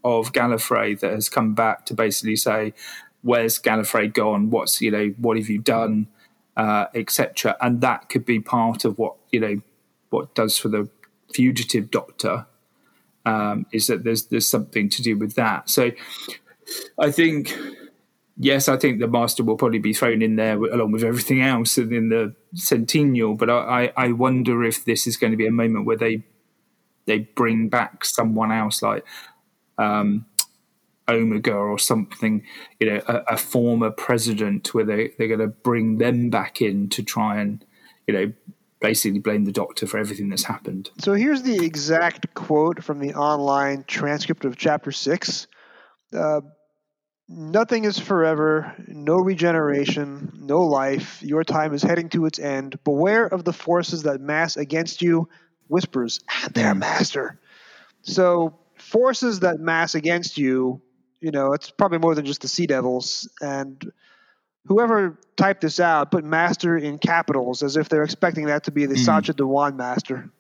of Gallifrey that has come back to basically say, "Where's Gallifrey gone? What's you know, what have you done?" uh, etc. And that could be part of what you know what does for the fugitive doctor um, is that there's there's something to do with that. So I think yes, I think the master will probably be thrown in there along with everything else and in the centennial. But I, I wonder if this is going to be a moment where they they bring back someone else like um, Omega or something, you know, a, a former president, where they, they're going to bring them back in to try and, you know, basically blame the doctor for everything that's happened. So here's the exact quote from the online transcript of chapter six. Uh, Nothing is forever, no regeneration, no life. Your time is heading to its end. Beware of the forces that mass against you, whispers, and their master. So, forces that mass against you, you know, it's probably more than just the Sea Devils. And whoever typed this out put master in capitals as if they're expecting that to be the Mm. Sacha Dhawan master.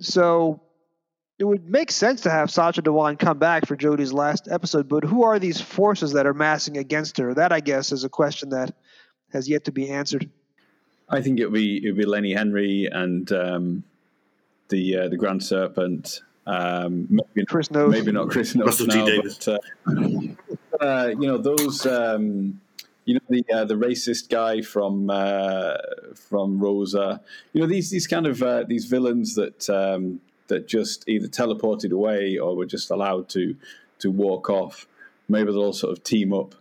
So it would make sense to have Sacha Dhawan come back for Jodie's last episode, but who are these forces that are massing against her? That, I guess, is a question that has yet to be answered. I think it'll be it'll be Lenny Henry and um, the uh, the Grand Serpent. Um, maybe, Chris knows. maybe not Chris knows Russell T. now, Davies. but uh, uh, you know those. Um, you know the uh, the racist guy from uh, from Rosa. You know these these kind of uh, these villains that um, that just either teleported away or were just allowed to to walk off. Maybe they'll all sort of team up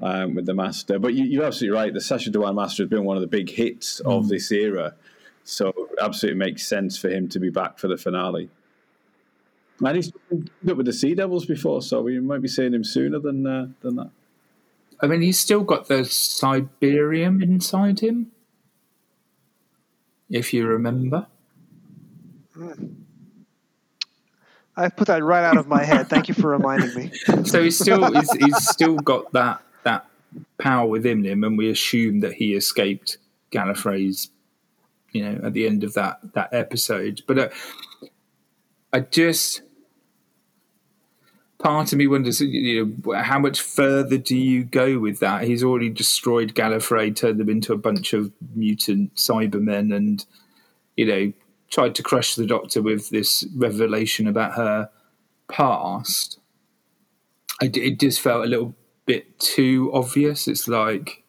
um, with the Master. But you, you're absolutely right. The Sacha Dhawan Master has been one of the big hits of this era, so it absolutely makes sense for him to be back for the finale. And he's been up with the Sea Devils before, so we might be seeing him sooner than uh, than that. I mean, he's still got the Cyberium inside him. if you remember. I put that right out of my head. Thank you for reminding me. [laughs] So he's still he's, he's still got that that power within him, and we assume that he escaped Gallifrey's, you know, at the end of that that episode. But uh, I just part of me wonders, you know, how much further do you go with that? He's already destroyed Gallifrey, turned them into a bunch of mutant Cybermen, and you know, tried to crush the Doctor with this revelation about her past. It just felt a little bit too obvious. It's like,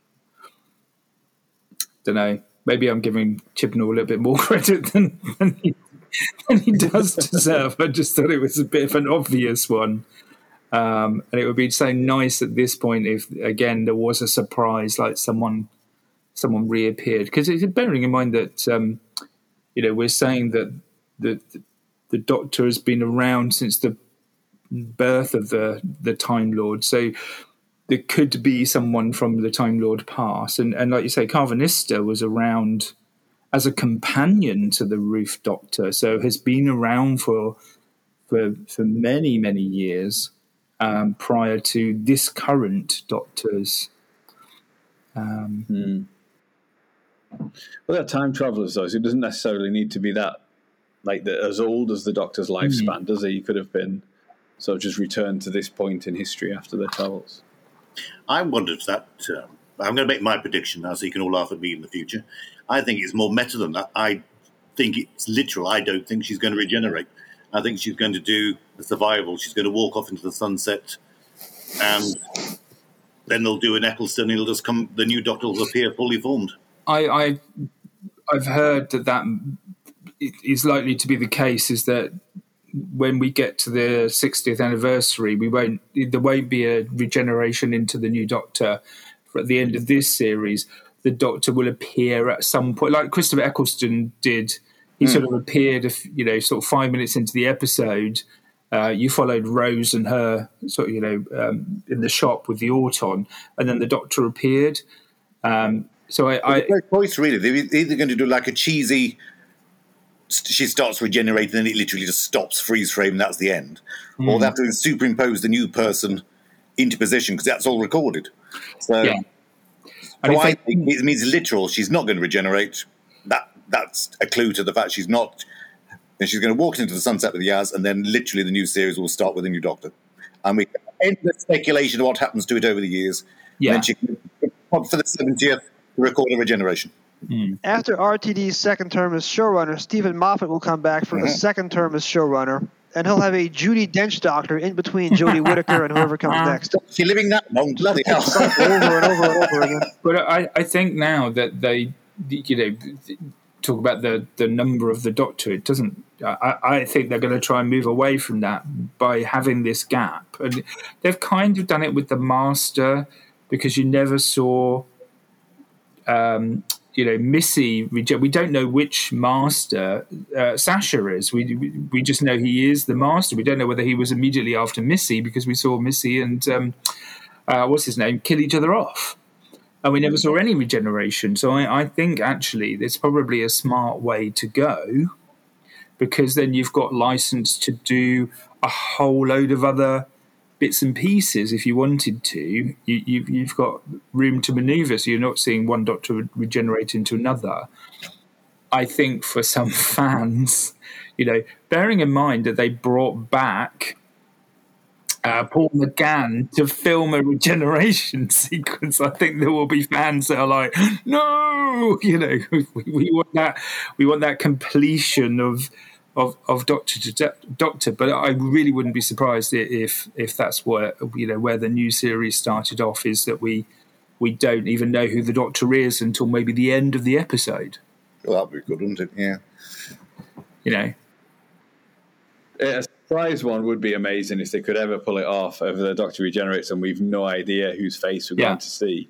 don't know. Maybe I'm giving Chibnall a little bit more [laughs] credit than, than he than he does deserve. I just thought it was a bit of an obvious one. Um, and it would be so nice at this point if again there was a surprise, like someone someone reappeared. Because it's bearing in mind that um, you know we're saying that the the Doctor has been around since the birth of the the Time Lord, so there could be someone from the Time Lord past, and and like you say, Karvanista was around as a companion to the Ruth Doctor, so has been around for for for many many years um, prior to this current Doctor's. Um, hmm. Well, they're time travelers, though, so it doesn't necessarily need to be that like the, as old as the Doctor's lifespan, mm-hmm. does it? He could have been sort of just returned to this point in history after their travels. I wondered that. Um, I'm going to make my prediction now, so you can all laugh at me in the future. I think it's more meta than that. I think it's literal. I don't think she's going to regenerate. I think she's going to do the survival. She's going to walk off into the sunset, and then they'll do an Eccleston. He'll just come. The new Doctor will appear fully formed. I, I I've heard that that is likely to be the case. Is that when we get to the 60th anniversary, we won't there won't be a regeneration into the new Doctor. At the end of this series, the Doctor will appear at some point, like Christopher Eccleston did. He mm. sort of appeared, you know, sort of five minutes into the episode. Uh, you followed Rose and her, sort of, you know, um, in the shop with the Auton, and then the Doctor appeared. Um, so I, I choice really. They're either going to do like a cheesy. She starts regenerating, and it literally just stops freeze frame. And that's the end. Mm. Or hmm. they have to superimpose the new person into position because that's all recorded. So, yeah. so I think it means literal. She's not going to regenerate. That that's a clue to the fact she's not. And she's going to walk into the sunset with the Yaz, and then literally the new series will start with a new Doctor. And we end the speculation of what happens to it over the years. Yeah. And then she can, for the seventieth record a regeneration. Mm. After RTD's second term as showrunner, Steven Moffat will come back for mm-hmm. a second term as showrunner, and he'll have a Judi Dench doctor in between Jodie Whittaker and whoever comes [laughs] next. She living that long, bloody hell. over and over and over again. [laughs] But I, I think now that they, you know, talk about the, the number of the doctor, it doesn't. I, I think they're going to try and move away from that by having this gap, and they've kind of done it with the master because you never saw um, you know, Missy, we don't know which master uh, Sacha is. We, we just know he is the master. We don't know whether he was immediately after Missy because we saw Missy and um, uh, what's his name kill each other off. And we never saw any regeneration. So I, I think actually it's probably a smart way to go because then you've got license to do a whole load of other bits and pieces if you wanted to. You, have you, got room to maneuver, so you're not seeing one doctor regenerate into another. I think for some [laughs] fans, you know, bearing in mind that they brought back uh, Paul McGann to film a regeneration [laughs] sequence, I think there will be fans that are like, "No, [laughs] you know, we, we want that, we want that completion of of, of doctor to de- doctor. But I really wouldn't be surprised if if that's where you know where the new series started off is that we we don't even know who the doctor is until maybe the end of the episode. Well, that'd be good, wouldn't it? Yeah. You know. A surprise one would be amazing if they could ever pull it off. If the Doctor regenerates and we've no idea whose face we're yeah. going to see.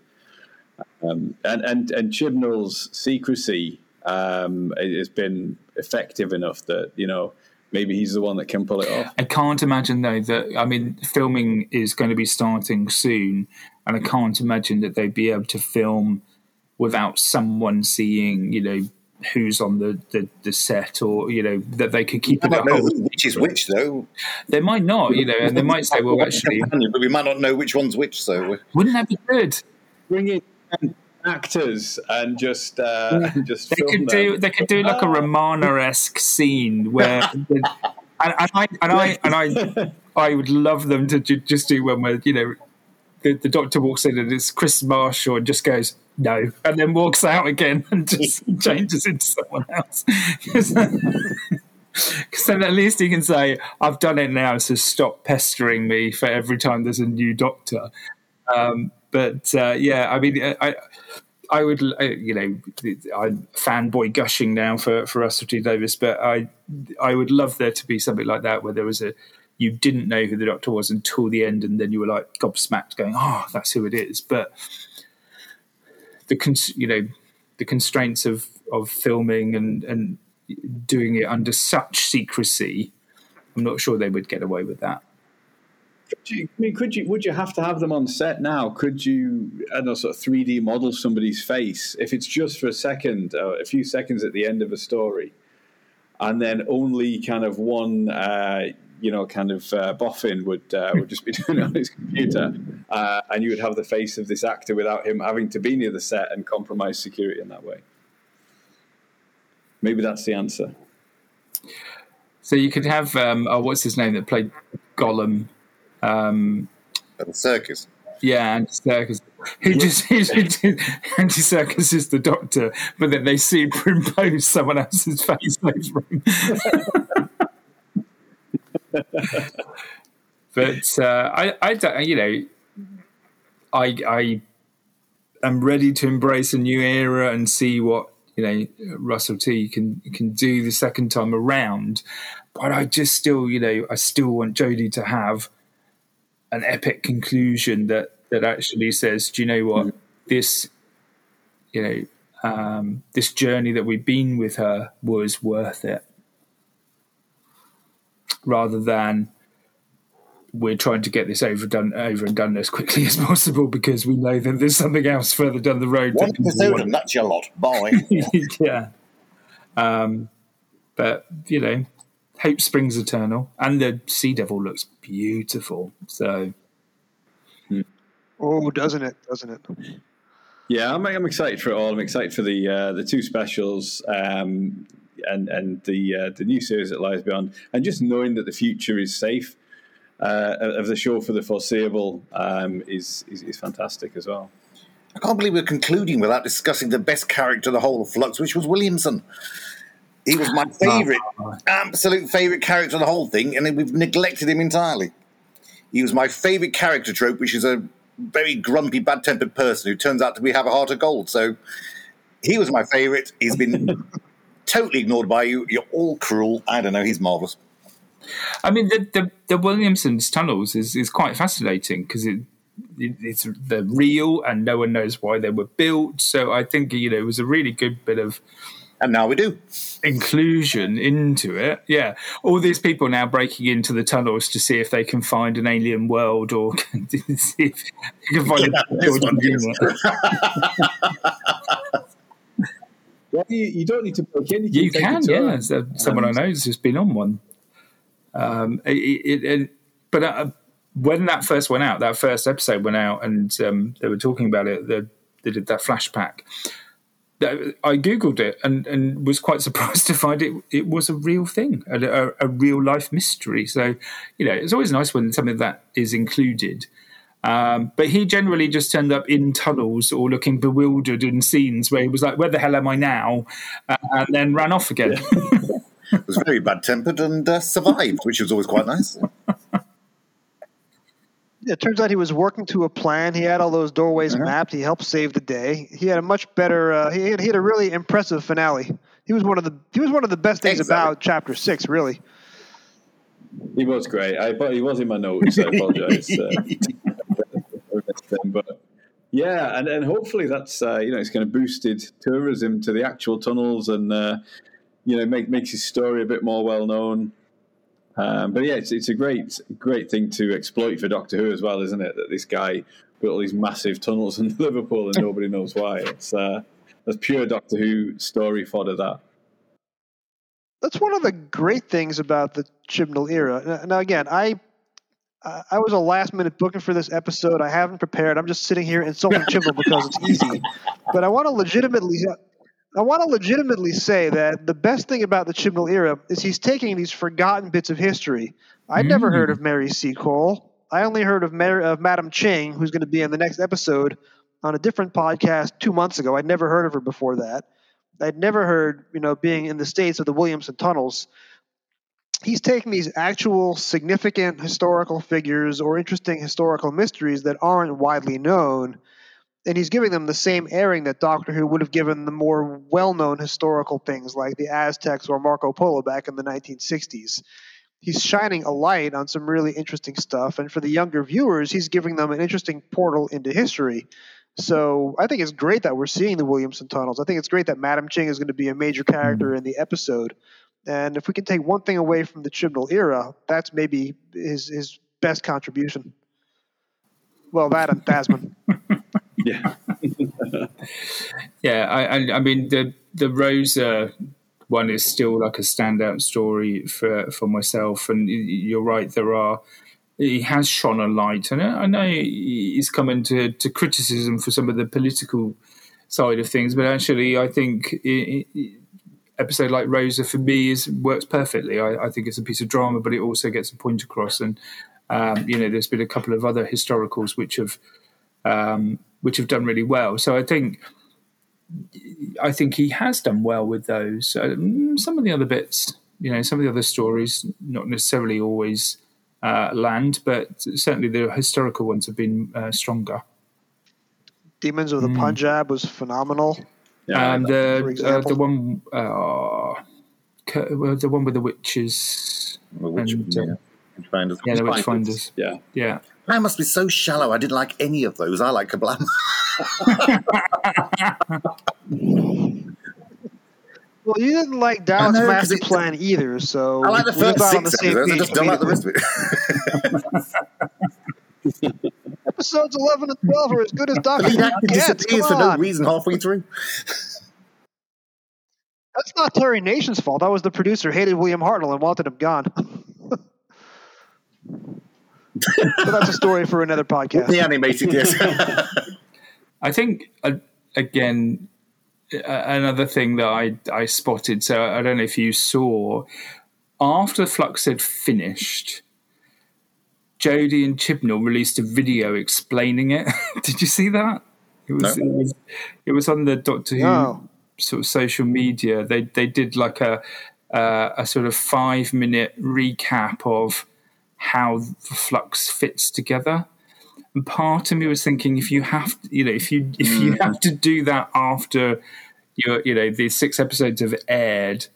Um, and and and Chibnall's secrecy um, it has been effective enough that you know maybe he's the one that can pull it off. I can't imagine though that I mean filming is going to be starting soon, and I can't imagine that they'd be able to film without someone seeing you know who's on the, the, the set or you know that they could keep I it don't at know which is which, though. They might not, you know, and they might say, well, actually, [laughs] but we might not know which one's which. So wouldn't that be good? Bring in um, actors and just uh, just They film could do they could do like a Romana esque scene where, [laughs] and, and I and I and I [laughs] I would love them to ju- just do one where you know the, the doctor walks in and it's Chris Marshall and just goes no, and then walks out again and just [laughs] changes into someone else. Because then at least he can say, "I've done it now, so stop pestering me for every time there's a new doctor." Um, but uh, yeah, I mean, I. I would, uh, you know, I'm fanboy gushing now for for Russell T Davies, but I, I would love there to be something like that where there was a, you didn't know who the Doctor was until the end, and then you were like gobsmacked, going, "Oh, that's who it is." But the, cons- you know, the constraints of of filming and and doing it under such secrecy, I'm not sure they would get away with that. Could you, I mean, could you? Would you have to have them on set now? Could you? I know, sort of three D model somebody's face if it's just for a second, uh, a few seconds at the end of a story, and then only kind of one, uh, you know, kind of uh, boffin would uh, would just be [laughs] doing it on his computer, uh, and you would have the face of this actor without him having to be near the set and compromise security in that way. Maybe that's the answer. So you could have, um, oh, what's his name that played Gollum? Um, the circus. yeah, Andy Serkis. Who just Andy Serkis is the doctor, but then they superimpose someone else's face over him. [laughs] but uh, I, I don't, you know, I, I am ready to embrace a new era and see what you know Russell T can can do the second time around. But I just still, you know, I still want Jodie to have an epic conclusion that that actually says, do you know what this, you know, um, this journey that we've been with her was worth it, rather than we're trying to get this overdone over and done as quickly [laughs] as possible because we know that there's something else further down the road. One episode and that's your lot. Bye. [laughs] yeah. Um, but you know, hope springs eternal, and the Sea Devil looks beautiful. So Oh, doesn't it? Doesn't it? Yeah, I'm, I'm excited for it all. I'm excited for the uh, the two specials um, and and the uh, the new series that lies beyond, and just knowing that the future is safe uh, of the show for the foreseeable um, is, is is fantastic as well. I can't believe we're concluding without discussing the best character of the whole of Flux, which was Williamson. He was my favourite, absolute favourite character of the whole thing, and then we've neglected him entirely. He was my favourite character trope, which is a very grumpy, bad tempered person who turns out to be have a heart of gold. So he was my favourite. He's been [laughs] totally ignored by you. You're all cruel. I don't know. He's marvellous. I mean, the the, the Williamson's tunnels is, is quite fascinating because it, it it's they're real and no one knows why they were built. So I think you know it was a really good bit of And now we do. inclusion into it. Yeah, all these people now breaking into the tunnels to see if they can find an alien world or [laughs] see if they can find Yeah, a this one, yes. Well, you, you don't need to break anything. You, You can, yeah. So someone I know has just been on one. Um, it, it, it, but uh, when that first went out, that first episode went out, and um, they were talking about it. They, they did that flashback. I googled it and, and was quite [laughs] surprised to find it. It was a real thing, a, a, real life mystery. So, you know, it's always nice when something that is included. Um, but he generally just turned up in tunnels or looking bewildered in scenes where he was like, "Where the hell am I now?" Uh, and then ran off again. [laughs] Was very bad tempered and uh, survived, which was always quite nice. It turns out he was working to a plan. He had all those doorways Uh-huh. mapped. He helped save the day. He had a much better. Uh, he, had, he had a really impressive finale. He was one of the. He was one of the best things Exactly. about Chapter Six. Really. He was great. I but he was in my notes. So I apologise. Uh, but yeah, and and hopefully that's uh, you know it's going to boosted tourism to the actual tunnels and uh, you know make makes his story a bit more well known. Um, but yeah, it's it's a great great thing to exploit for Doctor Who as well, isn't it? That this guy built all these massive tunnels [laughs] in Liverpool and nobody knows why. It's uh, That's pure Doctor Who story fodder. That That's one of the great things about the Chibnall era. Now- again, I I I was a last minute booking for this episode. I haven't prepared. I'm just sitting here insulting Chibnall because it's easy. [laughs] But I want to legitimately. I want to legitimately say that the best thing about the Chibnall era is he's taking these forgotten bits of history. I'd never heard mm. of Mary Seacole. I only heard of, Mar- of Madam Ching, who's going to be in the next episode on a different podcast two months ago. I'd never heard of her before that. I'd never heard, you know, being in the states of the Williamson tunnels. He's taking these actual significant historical figures or interesting historical mysteries that aren't widely known, and he's giving them the same airing that Doctor Who would have given the more well-known historical things like the Aztecs or Marco Polo back in the 1960s. He's shining a light on some really interesting stuff, and for the younger viewers, he's giving them an interesting portal into history. So I think it's great that we're seeing the Williamson tunnels. I think it's great that Madam Ching is going to be a major character mm-hmm. in the episode. And if we can take one thing away from the Chibnall era, that's maybe his his best contribution. Well, that and Tasman. Yeah, [laughs] Yeah, I, I, I mean the the Rosa one is still like a standout story for for myself, and you're right. There are he has shone a light, and I know he's come into to criticism for some of the political side of things, but actually, I think i i episode like Rosa for me is works perfectly. I, I think it's a piece of drama, but it also gets a point across, and um, you know, there's been a couple of other historicals which have um, which have done really well. So I think I think he has done well with those. Um, some of the other bits, you know, some of the other stories, not necessarily always uh, land, but certainly the historical ones have been uh, stronger. Demons of the Punjab was phenomenal. yeah. and the uh, the one uh, well, the one with the witches, Well, which, And, yeah, uh, Witchfinders. yeah, the Witchfinders. witchfinders, yeah. yeah. I must be so shallow. I didn't like any of those. I like Kerblam. [laughs] Well, you didn't like Dallas know, master it- plan either, so I like the we're first about on the same episodes. I page. just don't like the rest of it. [laughs] Episodes 11 and 12 are as good as [laughs] the Doctor lead actor disappears for no reason halfway through. That's not Terry Nation's fault. That was the producer hated William Hartnell and wanted him gone. But that's a story for another podcast. The animated, yes. I think uh, again uh, another thing that I I spotted. So I don't know if you saw after Flux had finished. Jodie and Chibnall released a video explaining it. [laughs] Did you see that? It was, No. it was it was on the Doctor Who No. sort of social media. They they did like a uh, a sort of five minute recap of how the Flux fits together. And part of me was thinking, if you have, to, you know, if you if you hmm. have to do that after your, you know, the six episodes have aired,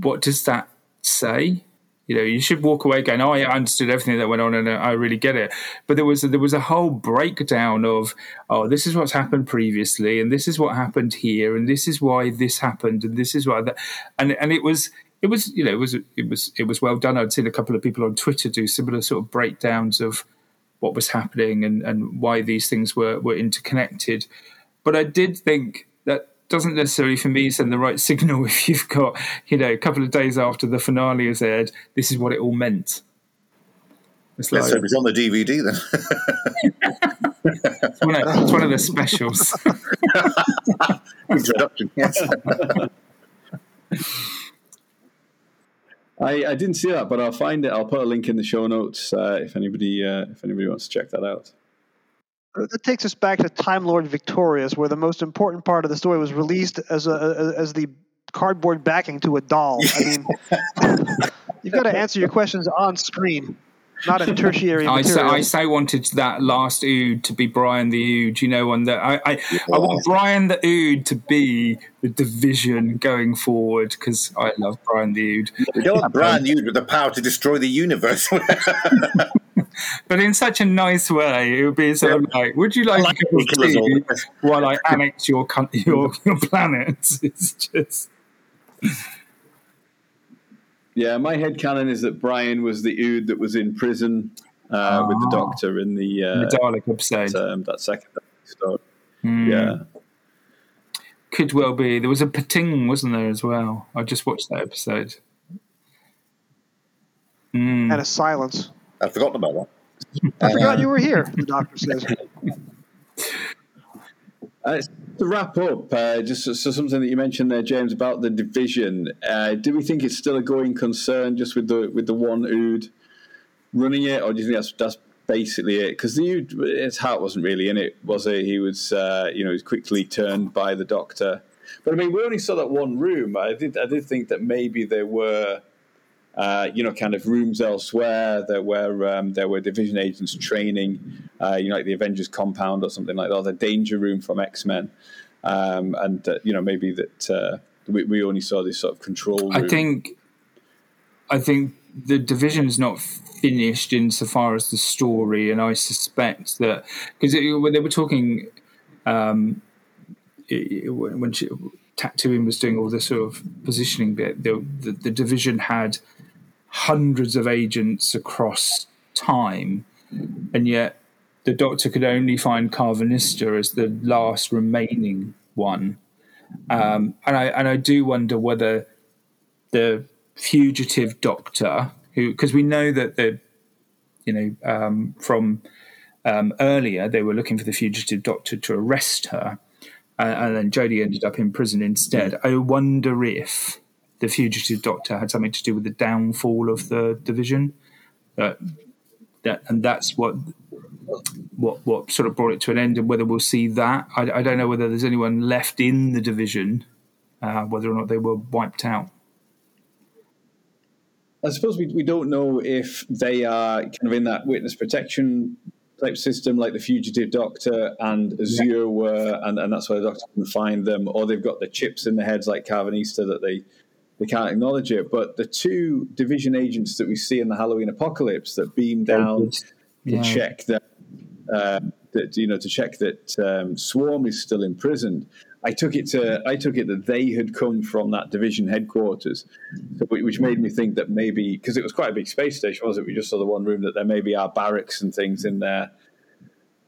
what does that say? You know, you should walk away going, "Oh, I understood everything that went on, and uh, I really get it." But there was there was a whole breakdown of, "Oh, this is what's happened previously, and this is what happened here, and this is why this happened, and this is why that," and and it was it was you know it was it was it was well done. I'd seen a couple of people on Twitter do similar sort of breakdowns of what was happening and and why these things were were interconnected. But I did think that doesn't necessarily for me send the right [laughs] signal if you've got you know a couple of days after the finale has aired this is what it all meant it's like Let's hope it's on the DVD then. it's, one of, it's one of the specials [laughs] Introduction, yes. [laughs] I, I didn't see that, but I'll find it. I'll put a link in the show notes uh, if anybody uh, if anybody wants to check that out. That takes us back to Time Lord Victorious, where the most important part of the story was released as a as the cardboard backing to a doll. I mean, [laughs] [laughs] you've got to answer your questions on screen, not a tertiary [laughs] I so, material. I so wanted that last Ood to be Brian the Ood, you know, and that I, I, I want Brian the Ood to be the division going forward because I love Brian the Ood. We don't want brand new with the power to destroy the universe. [laughs] but in such a nice way. It would be sort of like, would you like, like a cup it, of while I annex your coun- your, your planet? [laughs] It's just Yeah, my head canon is that Brian was the Ood that was in prison uh, with the Ah. Doctor in the uh, the Dalek episode. um, that second story. Hmm. Yeah, could well be. There was a Pting, wasn't there, as well? I just watched that episode. Mm. And a silence. I'd forgotten about that. I forgot you were here, the doctor says. [laughs] Uh, to wrap up, uh, just so, so, something that you mentioned there, James, about the division. Uh, do we think it's still a going concern just with the with the one Ood running it, or do you think that's that's basically it? Because the Ood, his heart wasn't really in it, was it? He was, uh, you know, he was quickly turned by the doctor. But I mean, we only saw that one room. I did I did think that maybe there were uh, you know, kind of rooms elsewhere that were um, there were division agents training, uh, you know, like the Avengers compound or something like that, or the Danger Room from X Men, um, and uh, you know maybe that uh, we, we only saw this sort of control. Room. I think, I think the division's not finished insofar as the story, and I suspect that because when they were talking. Um, it, when she, Tecteun was doing all this sort of positioning bit, the, the, the division had hundreds of agents across time, and yet the Doctor could only find Karvanista as the last remaining one. Um, and I and I do wonder whether the fugitive Doctor, who because we know that the you know um, from um, earlier they were looking for the fugitive Doctor to arrest her, and, and then Jodie ended up in prison instead. I wonder if the fugitive doctor had something to do with the downfall of the division. Uh, that and that's what what what sort of brought it to an end, and whether we'll see that. I, I don't know whether there's anyone left in the division, uh, whether or not they were wiped out. I suppose we, we don't know if they are kind of in that witness protection type system like the fugitive doctor and Azure yeah. were, and, and that's why the doctor couldn't find them, or they've got the chips in their heads like Karvanista that they they can't acknowledge it. But the two division agents that we see in the Halloween apocalypse that beam down yeah. to check that, uh, that you know to check that um, Swarm is still imprisoned. I took it to I took it that they had come from that division headquarters, which made me think that maybe because it was quite a big space station, was it? We just saw the one room that there maybe are barracks and things in there.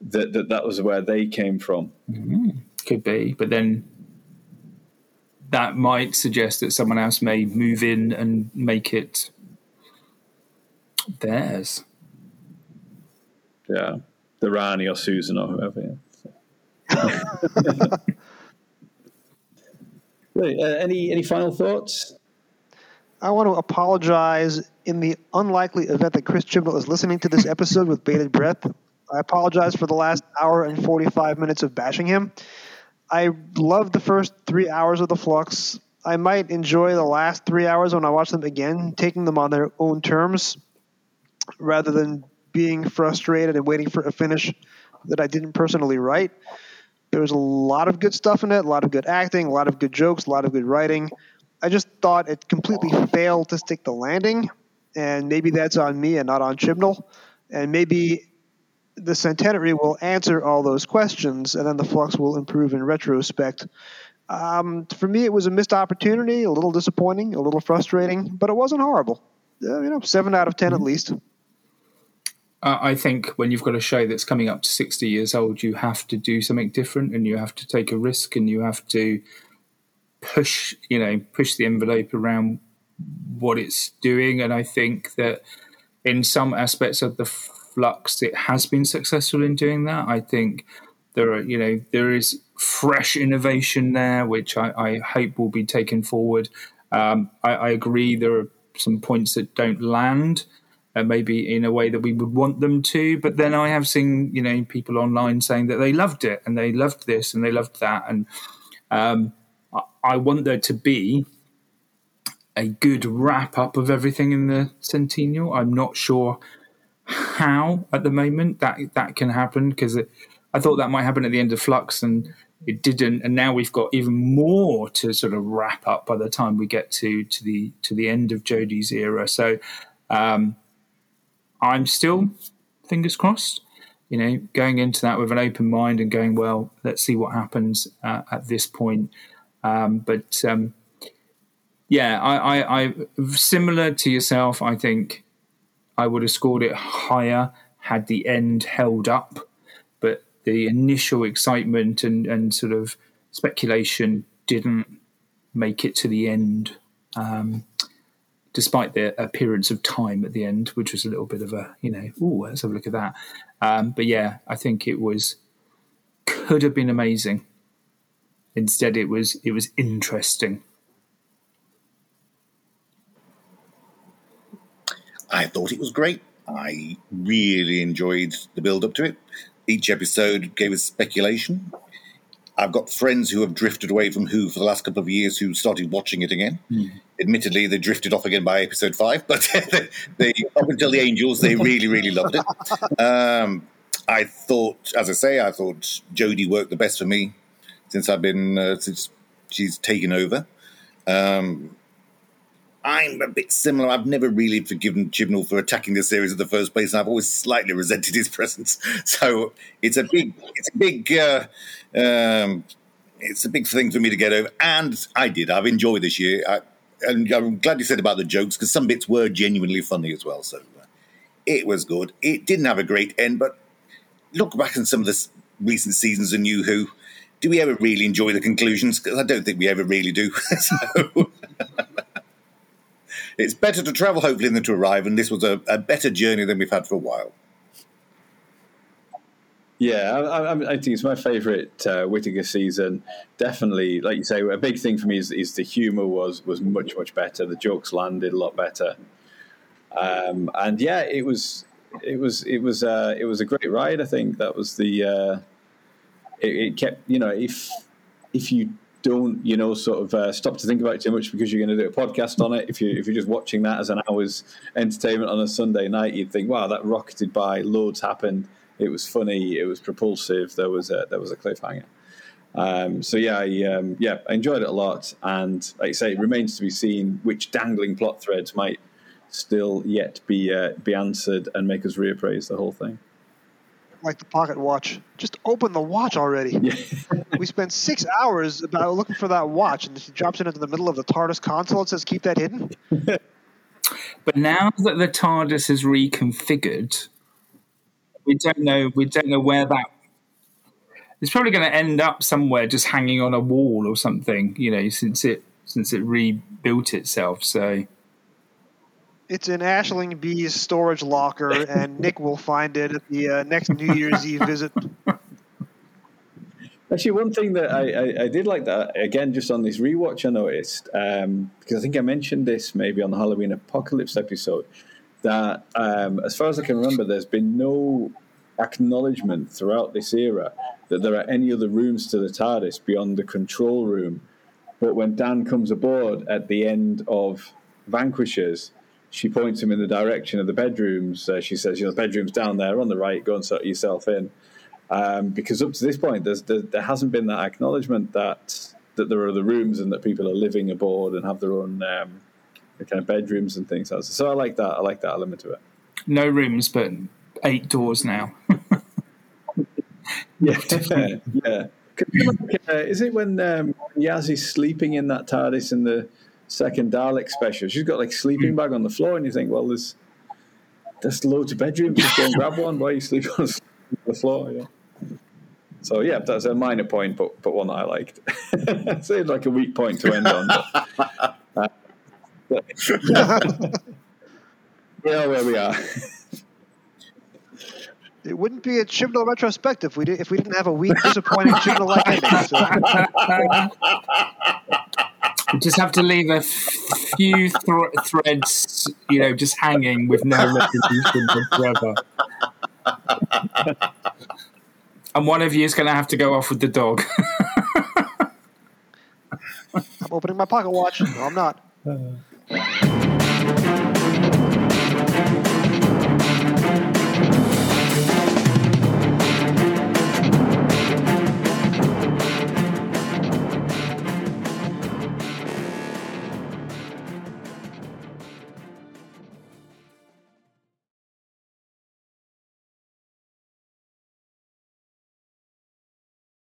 That that, that was where they came from. Mm-hmm. Could be, but then that might suggest that someone else may move in and make it theirs. Yeah, the Rani or Susan or whoever. Yeah. [laughs] uh, any any final thoughts? I want to apologize in the unlikely event that Chris Chibnall is listening to this episode with bated breath. I apologize for the last hour and 45 minutes of bashing him. I love the first three hours of the Flux. I might enjoy the last three hours when I watch them again, taking them on their own terms, rather than being frustrated and waiting for a finish that I didn't personally write. There was a lot of good stuff in it, a lot of good acting, a lot of good jokes, a lot of good writing. I just thought it completely failed to stick the landing, and maybe that's on me and not on Chibnall. And maybe the centenary will answer all those questions, and then the flux will improve in retrospect. Um, for me, it was a missed opportunity, a little disappointing, a little frustrating, but it wasn't horrible. Uh, you know, seven out of 10 at least. Uh, I think when you've got a show that's coming up to 60 years old, you have to do something different and you have to take a risk and you have to push, you know, push the envelope around what it's doing. And I think that in some aspects of the flux, it has been successful in doing that. I think there are, you know, there is fresh innovation there, which I, I hope will be taken forward. Um, I, I, agree there are some points that don't land, uh, maybe in a way that we would want them to. But then I have seen, you know, people online saying that they loved it and they loved this and they loved that, and um, I, I want there to be a good wrap up of everything in the Centennial. I'm not sure how at the moment that that can happen because I thought that might happen at the end of Flux and it didn't, and now we've got even more to sort of wrap up by the time we get to to the to the end of Jodie's era. So um, I'm still fingers crossed, you know, going into that with an open mind and going, well, let's see what happens uh, at this point. Um, but um, yeah, I, I, I similar to yourself. I think I would have scored it higher had the end held up. But the initial excitement and, and sort of speculation didn't make it to the end, um, despite the appearance of time at the end, which was a little bit of a, you know, oh, let's have a look at that. Um, but yeah, I think it was could have been amazing. Instead, it was it was interesting. I thought it was great. I really enjoyed the build up to it. Each episode gave us speculation. I've got friends who have drifted away from Who for the last couple of years who started watching it again. Mm. Admittedly, they drifted off again by episode five, but [laughs] they, up until the Angels, they really, really loved it. Um, I thought, as I say, I thought Jodie worked the best for me since I've been uh, since she's taken over. Um, I'm a bit similar. I've never really forgiven Chibnall for attacking the series in the first place, and I've always slightly resented his [laughs] presence. So it's a big, it's a big, uh, um, it's a big thing for me to get over. And I did. I've enjoyed this year, I, and I'm glad you said about the jokes because some bits were genuinely funny as well. So uh, it was good. It didn't have a great end, but look back on some of the recent seasons of New Who. Do we ever really enjoy the conclusions? Because I don't think we ever really do. [laughs] so [laughs] it's better to travel hopefully than to arrive, and this was a, a better journey than we've had for a while. Yeah, I, I, think it's my favourite uh, Whittaker season. Definitely, like you say, a big thing for me is, is the humour was was much much better. The jokes landed a lot better, um, and yeah, it was it was it was uh, it was a great ride. I think that was the uh, it, it, kept you know if if you don't you know sort of uh, stop to think about it too much because you're going to do a podcast on it. If you if you're just watching that as an hour's entertainment on a Sunday night, you'd think, wow, that rocketed by. Loads happened. It was funny. It was propulsive. There was a there was a cliffhanger. Um, so yeah, I, um, yeah, I enjoyed it a lot, and like I say, it remains to be seen which dangling plot threads might still yet be uh, be answered and make us reappraise the whole thing like the pocket watch. Just open the watch already. Yeah. [laughs] we spent six hours about looking for that watch, and she drops it into the middle of the TARDIS console and says, "Keep that hidden." [laughs] but now that the TARDIS is reconfigured, we don't know. We don't know where that. It's probably going to end up somewhere, just hanging on a wall or something. You know, since it since it rebuilt itself. So it's in Aisling Bea's storage locker, and Nick will find it at the uh, next New Year's Eve visit. [laughs] Actually, one thing that I, I, I, did like that again, just on this rewatch, I noticed um, because I think I mentioned this maybe on the Halloween Apocalypse episode that, um, as far as I can remember, there's been no acknowledgement throughout this era that there are any other rooms to the TARDIS beyond the control room. But when Dan comes aboard at the end of Vanquishers, she points him in the direction of the bedrooms. Uh, she says, "You know, the bedroom's down there on the right. Go and sort yourself in." Um, because up to this point, there, there, hasn't been that acknowledgement that that there are other rooms and that people are living aboard and have their own um, kind of bedrooms and things. So I like that. I like that element to it. No rooms, but eight doors now. [laughs] yeah, [laughs] yeah. Uh, is it when um, Yaz is sleeping in that TARDIS in the second Dalek special. She's got like sleeping bag on the floor, and you think, well, there's there's loads of bedrooms. Just go and grab one. Why you sleep on the floor? Yeah. So yeah, that's a minor point, but but one that I liked. [laughs] Seemed like a weak point to end on. But, uh, but, [laughs] yeah, [laughs] where we are. It wouldn't be a Chibnall retrospective if we did, if we didn't have a weak, disappointing Chibnall like ending. So. You just have to leave a few th- threads, you know, just hanging with no resolution whatsoever. and one of you is going to have to go off with the dog. I'm opening my pocket watch. No, I'm not.